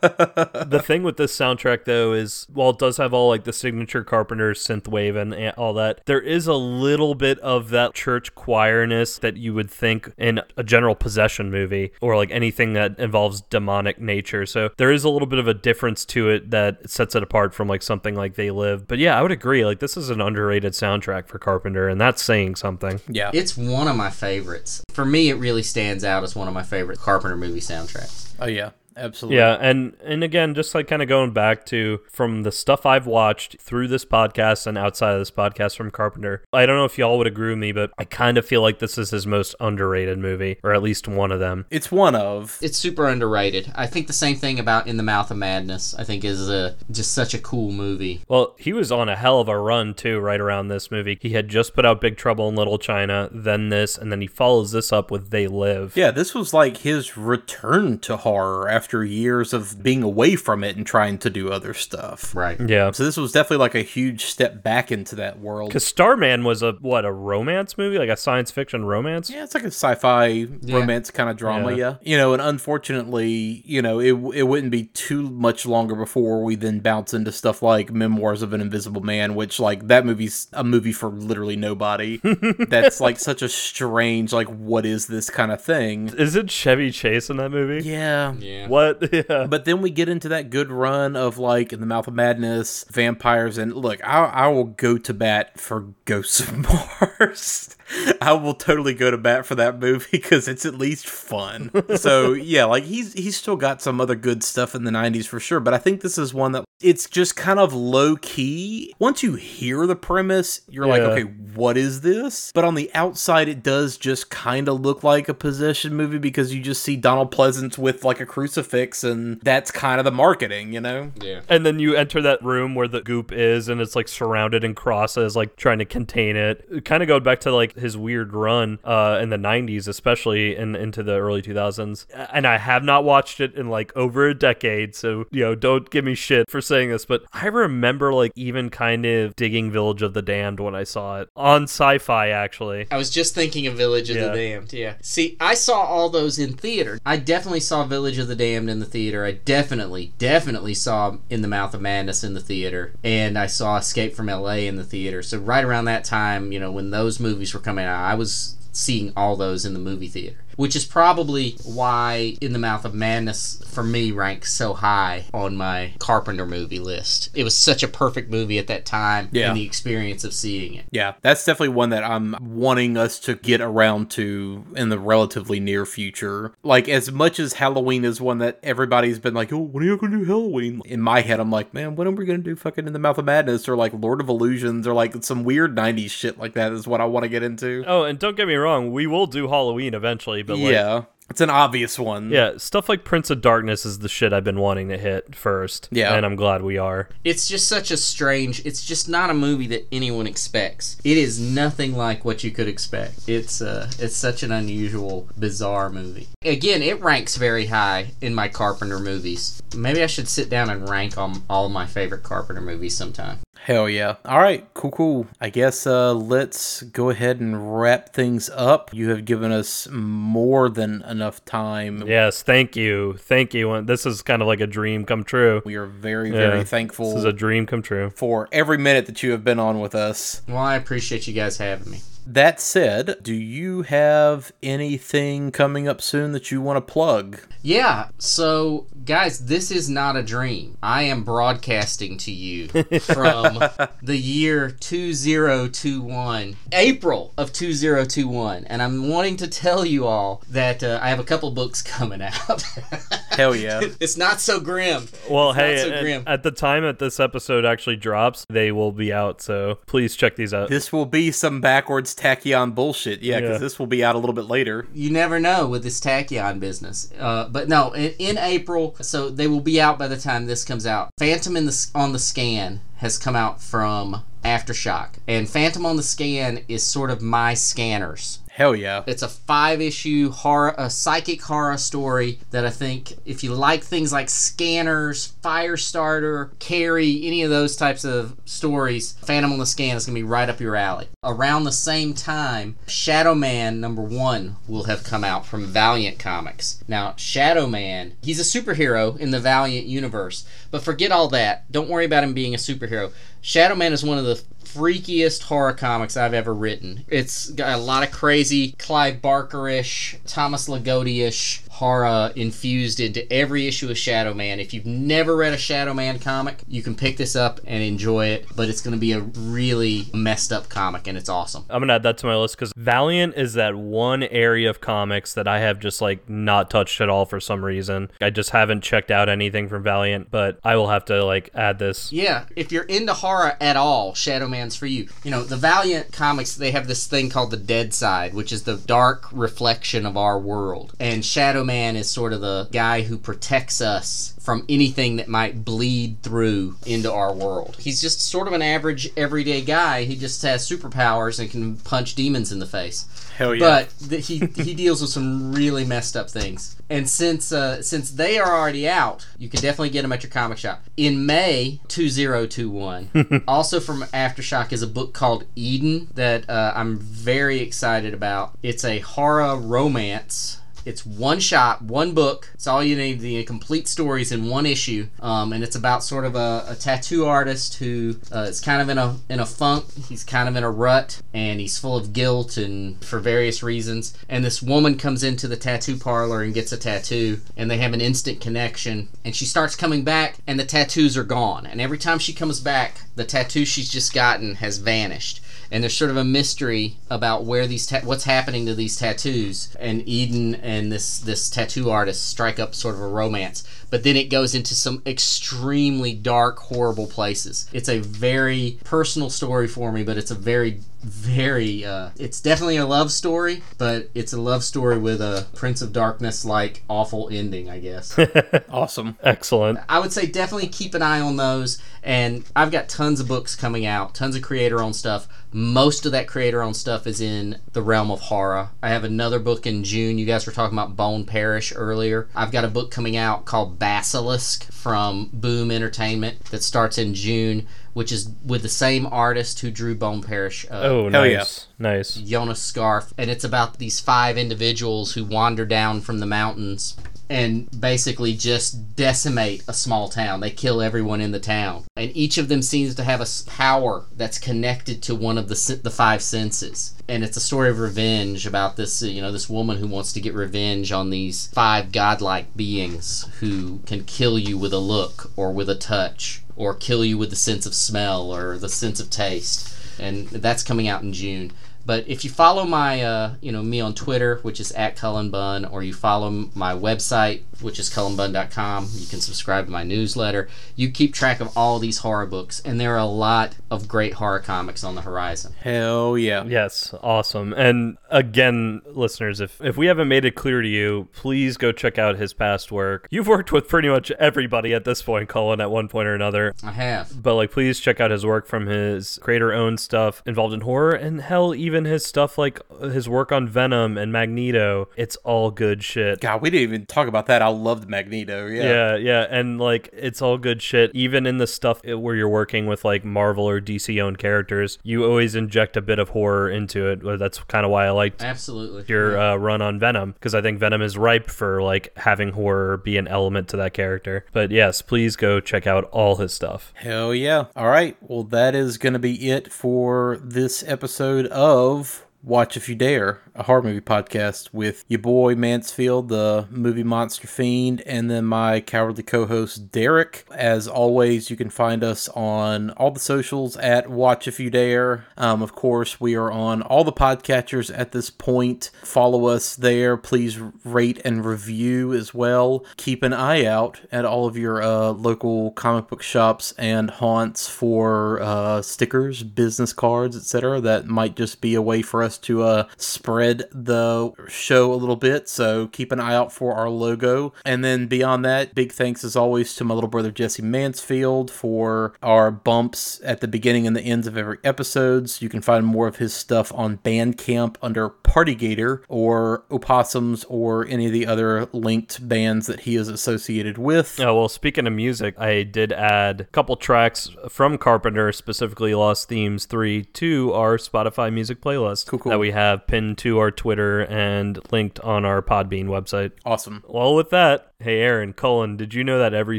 the thing with this soundtrack though is while it does have all like the signature carpenter synthwave and a- all that there is a little bit of that church choirness that you would think in a general possession movie or like anything that involves demonic nature so there is a little bit of a difference to it that sets it apart from like something like they live but yeah i would agree like this is an underrated soundtrack for carpenter and that's saying something Yeah. It's one of my favorites. For me, it really stands out as one of my favorite Carpenter movie soundtracks. oh, yeah. Absolutely. Yeah, and and again, just like kind of going back to from the stuff I've watched through this podcast and outside of this podcast from Carpenter, I don't know if y'all would agree with me, but I kind of feel like this is his most underrated movie, or at least one of them. It's one of. It's super underrated. I think the same thing about In the Mouth of Madness. I think is uh, just such a cool movie. Well, he was on a hell of a run too, right around this movie. He had just put out Big Trouble in Little China, then this, and then he follows this up with They Live. Yeah, this was like his return to horror after years of being away from it and trying to do other stuff. Right. Yeah. So this was definitely like a huge step back into that world. Because Starman was a what a romance movie, like a science fiction romance. Yeah, it's like a sci-fi romance kind of drama. Yeah. Yeah. you know, and unfortunately, you know, it it wouldn't be too much longer before we then bounce into stuff like Memoirs of an Invisible Man, which like that movie's a movie for literally nobody. That's like such a strange like what is this kind of thing? Is it Chevy Chase in that movie? Yeah, Yeah. What? Yeah. But then we get into that good run of like in the mouth of madness, vampires, and look, I, I will go to bat for Ghosts of Mars. I will totally go to bat for that movie because it's at least fun. so yeah, like he's he's still got some other good stuff in the '90s for sure. But I think this is one that it's just kind of low key. Once you hear the premise, you're like, okay, what is this? But on the outside, it does just kind of look like a possession movie because you just see Donald Pleasence with like a crucifix, and that's kind of the marketing, you know? Yeah. And then you enter that room where the goop is, and it's like surrounded in crosses, like trying to contain it. It Kind of going back to like his weird run uh, in the '90s, especially and into the early 2000s. And I have not watched it in like over a decade, so you know, don't give me shit for saying this, but I remember like even kind of digging Village of the Damned when I saw it on Sci-Fi. Actually, I was just thinking of Village of Yeah. the Damned. Yeah. See, I saw all those in theater. I definitely saw Village of the Damned in the theater. I definitely, definitely saw In the Mouth of Madness in the theater. And I saw Escape from LA in the theater. So right around that time, you know, when those movies were coming out, I was seeing all those in the movie theater. Which is probably why In the Mouth of Madness for me ranks so high on my Carpenter movie list. It was such a perfect movie at that time Yeah. and the experience of seeing it. Yeah, that's definitely one that I'm wanting us to get around to in the relatively near future. Like, as much as Halloween is one that everybody's been like, oh, when are you going to do Halloween? In my head, I'm like, man, when are we going to do fucking In the Mouth of Madness or like Lord of Illusions or like some weird 90s shit like that is what I want to get into. oh, and don't get me wrong, we will do Halloween eventually, but like, yeah, it's an obvious one. Yeah, stuff like Prince of Darkness is the shit I've been wanting to hit first. Yeah. And I'm glad we are. It's just such a strange. It's just not a movie that anyone expects. It is nothing like what you could expect. It's uh, it's such an unusual, bizarre movie. Again, it ranks very high in my Carpenter movies. Maybe I should sit down and rank on all my favorite Carpenter movies sometime. Hell yeah. All right, cool, cool. I guess uh, let's go ahead and wrap things up. You have given us more than enough time. Yes, thank you. Thank you. And This is kind of like a dream come true. We are very, Yeah, very thankful This is a dream come true. for every minute that you have been on with us. Well, I appreciate you guys having me. That said, do you have anything coming up soon that you want to plug? Yeah, so guys, this is not a dream. I am broadcasting to you from the year 2021, April of 2021, and I'm wanting to tell you all that uh, I have a couple books coming out. Hell yeah. it's not so grim. Well, It's not hey, so at- grim. at the time that this episode actually drops, they will be out. So please check these out. This will be some backwards tachyon bullshit. Yeah, because Yeah. this will be out a little bit later. you never know with this tachyon business. Uh, but no, in, in April, so they will be out by the time this comes out. Phantom in the on the scan has come out from Aftershock, and Phantom on the scan is sort of my scanners. Hell yeah. It's a five issue horror, a psychic horror story that I think if you like things like Scanners, Firestarter, Carrie, any of those types of stories, Phantom on the Scan is going to be right up your alley. Around the same time, Shadow Man number one will have come out from Valiant Comics. Now, Shadow Man, he's a superhero in the Valiant universe, but forget all that. Don't worry about him being a superhero. Shadow Man is one of the freakiest horror comics I've ever written. It's got a lot of crazy Clive Barker-ish, Thomas Ligotti-ish horror infused into every issue of Shadow Man. If you've never read a Shadow Man comic, you can pick this up and enjoy it, but it's going to be a really messed up comic and it's awesome. I'm gonna add that to my list because Valiant is that one area of comics that I have just like not touched at all for some reason. I just haven't checked out anything from Valiant, but I will have to like add this. Yeah, if you're into horror at all, Shadow Man's for you. You know, the Valiant comics, they have this thing called the Dead Side, which is the dark reflection of our world. And Shadow Man is sort of the guy who protects us from anything that might bleed through into our world. He's just sort of an average, everyday guy. He just has superpowers and can punch demons in the face. Hell yeah. But th- he he deals with some really messed up things. And since uh, since they are already out, you can definitely get them at your comic shop. In May 2021, also from Aftershock is a book called Eden that uh, I'm very excited about. It's a horror romance It's one shot, one book. It's all you need. The complete stories in one issue, um, and it's about sort of a, a tattoo artist who uh, is kind of in a in a funk. He's kind of in a rut, and he's full of guilt and for various reasons. And this woman comes into the tattoo parlor and gets a tattoo, and they have an instant connection. And she starts coming back, and the tattoos are gone. And every time she comes back, the tattoo she's just gotten has vanished and there's sort of a mystery about where these ta- what's happening to these tattoos. And Eden and this this tattoo artist strike up sort of a romance. But then it goes into some extremely dark horrible places. It's a very personal story for me but it's a very very uh, it's definitely a love story but it's a love story with a prince of darkness like awful ending i guess awesome Excellent. I would say definitely keep an eye on those. And I've got tons of books coming out, tons of creator owned stuff. Most of that creator owned stuff is in the realm of horror. I have another book in June. You guys were talking about Bone Parish earlier. I've got a book coming out called Basilisk from Boom Entertainment that starts in June, which is with the same artist who drew Bone Parish. Uh, Oh, Hell yeah. nice. Nice. Jonas Scharf, and it's about these five individuals who wander down from the mountains and basically just decimate a small town. They kill everyone in the town, and each of them seems to have a power that's connected to one of the the five senses. And it's a story of revenge about this, uh, you know, this woman who wants to get revenge on these five godlike beings who can kill you with a look or with a touch or kill you with the sense of smell or the sense of taste and that's coming out in June. But if you follow my, uh, you know, me on Twitter, which is at Cullen Bunn, or you follow my website, which is cullenbunn.com, you can subscribe to my newsletter. You keep track of all these horror books, and there are a lot of great horror comics on the horizon. Hell yeah. Yes, awesome. And again, listeners, if, if we haven't made it clear to you, please go check out his past work. You've worked with pretty much everybody at this point, Cullen, at one point or another. I have. But like, please check out his work from his creator-owned stuff involved in horror, and hell, even his stuff like his work on Venom and Magneto. It's all good shit. God, we didn't even talk about that. I loved Magneto. Yeah. Yeah, yeah, and like it's all good shit. Even in the stuff where you're working with like Marvel or DC owned characters, you always inject a bit of horror into it. That's kind of why I liked Absolutely. your uh, run on Venom because I think Venom is ripe for like having horror be an element to that character. But yes, please go check out all his stuff. Hell yeah. All right. Well, that is going to be it for this episode of Watch If You Dare, a horror movie podcast with your boy Mansfield, the movie monster fiend, and then my cowardly co host Derek. As always, you can find us on all the socials at Watch If You Dare. Um, of course, we are on all the podcatchers at this point. Follow us there. Please rate and review as well. Keep an eye out at all of your uh, local comic book shops and haunts for uh, stickers, business cards, etc. That might just be a way for us to uh, spread the show a little bit. So keep an eye out for our logo. And then beyond that, big thanks as always to my little brother Jesse Mansfield for our bumps at the beginning and the ends of every episodes. You can find more of his stuff on Bandcamp under Partygator or Opossums or any of the other linked bands that he is associated with. Yeah, well, speaking of music, I did add a couple tracks from Carpenter, specifically Lost Themes 3, to our Spotify music playlist Cool, cool. that we have pinned to our Twitter and linked on our Podbean website. Awesome. Well, with that, hey Aaron, Cullen, did you know that every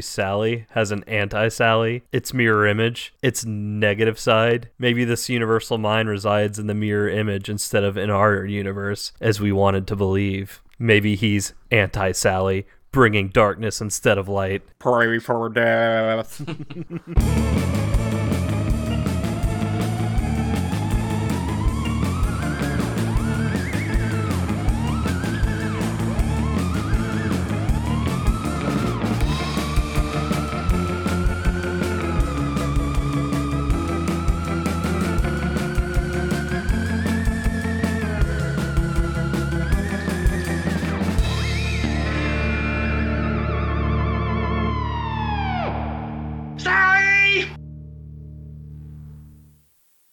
Sally has an anti Sally? Its mirror image, its negative side. Maybe this universal mind resides in the mirror image instead of in our universe, as we wanted to believe. Maybe he's anti Sally, bringing darkness instead of light. Pray for death.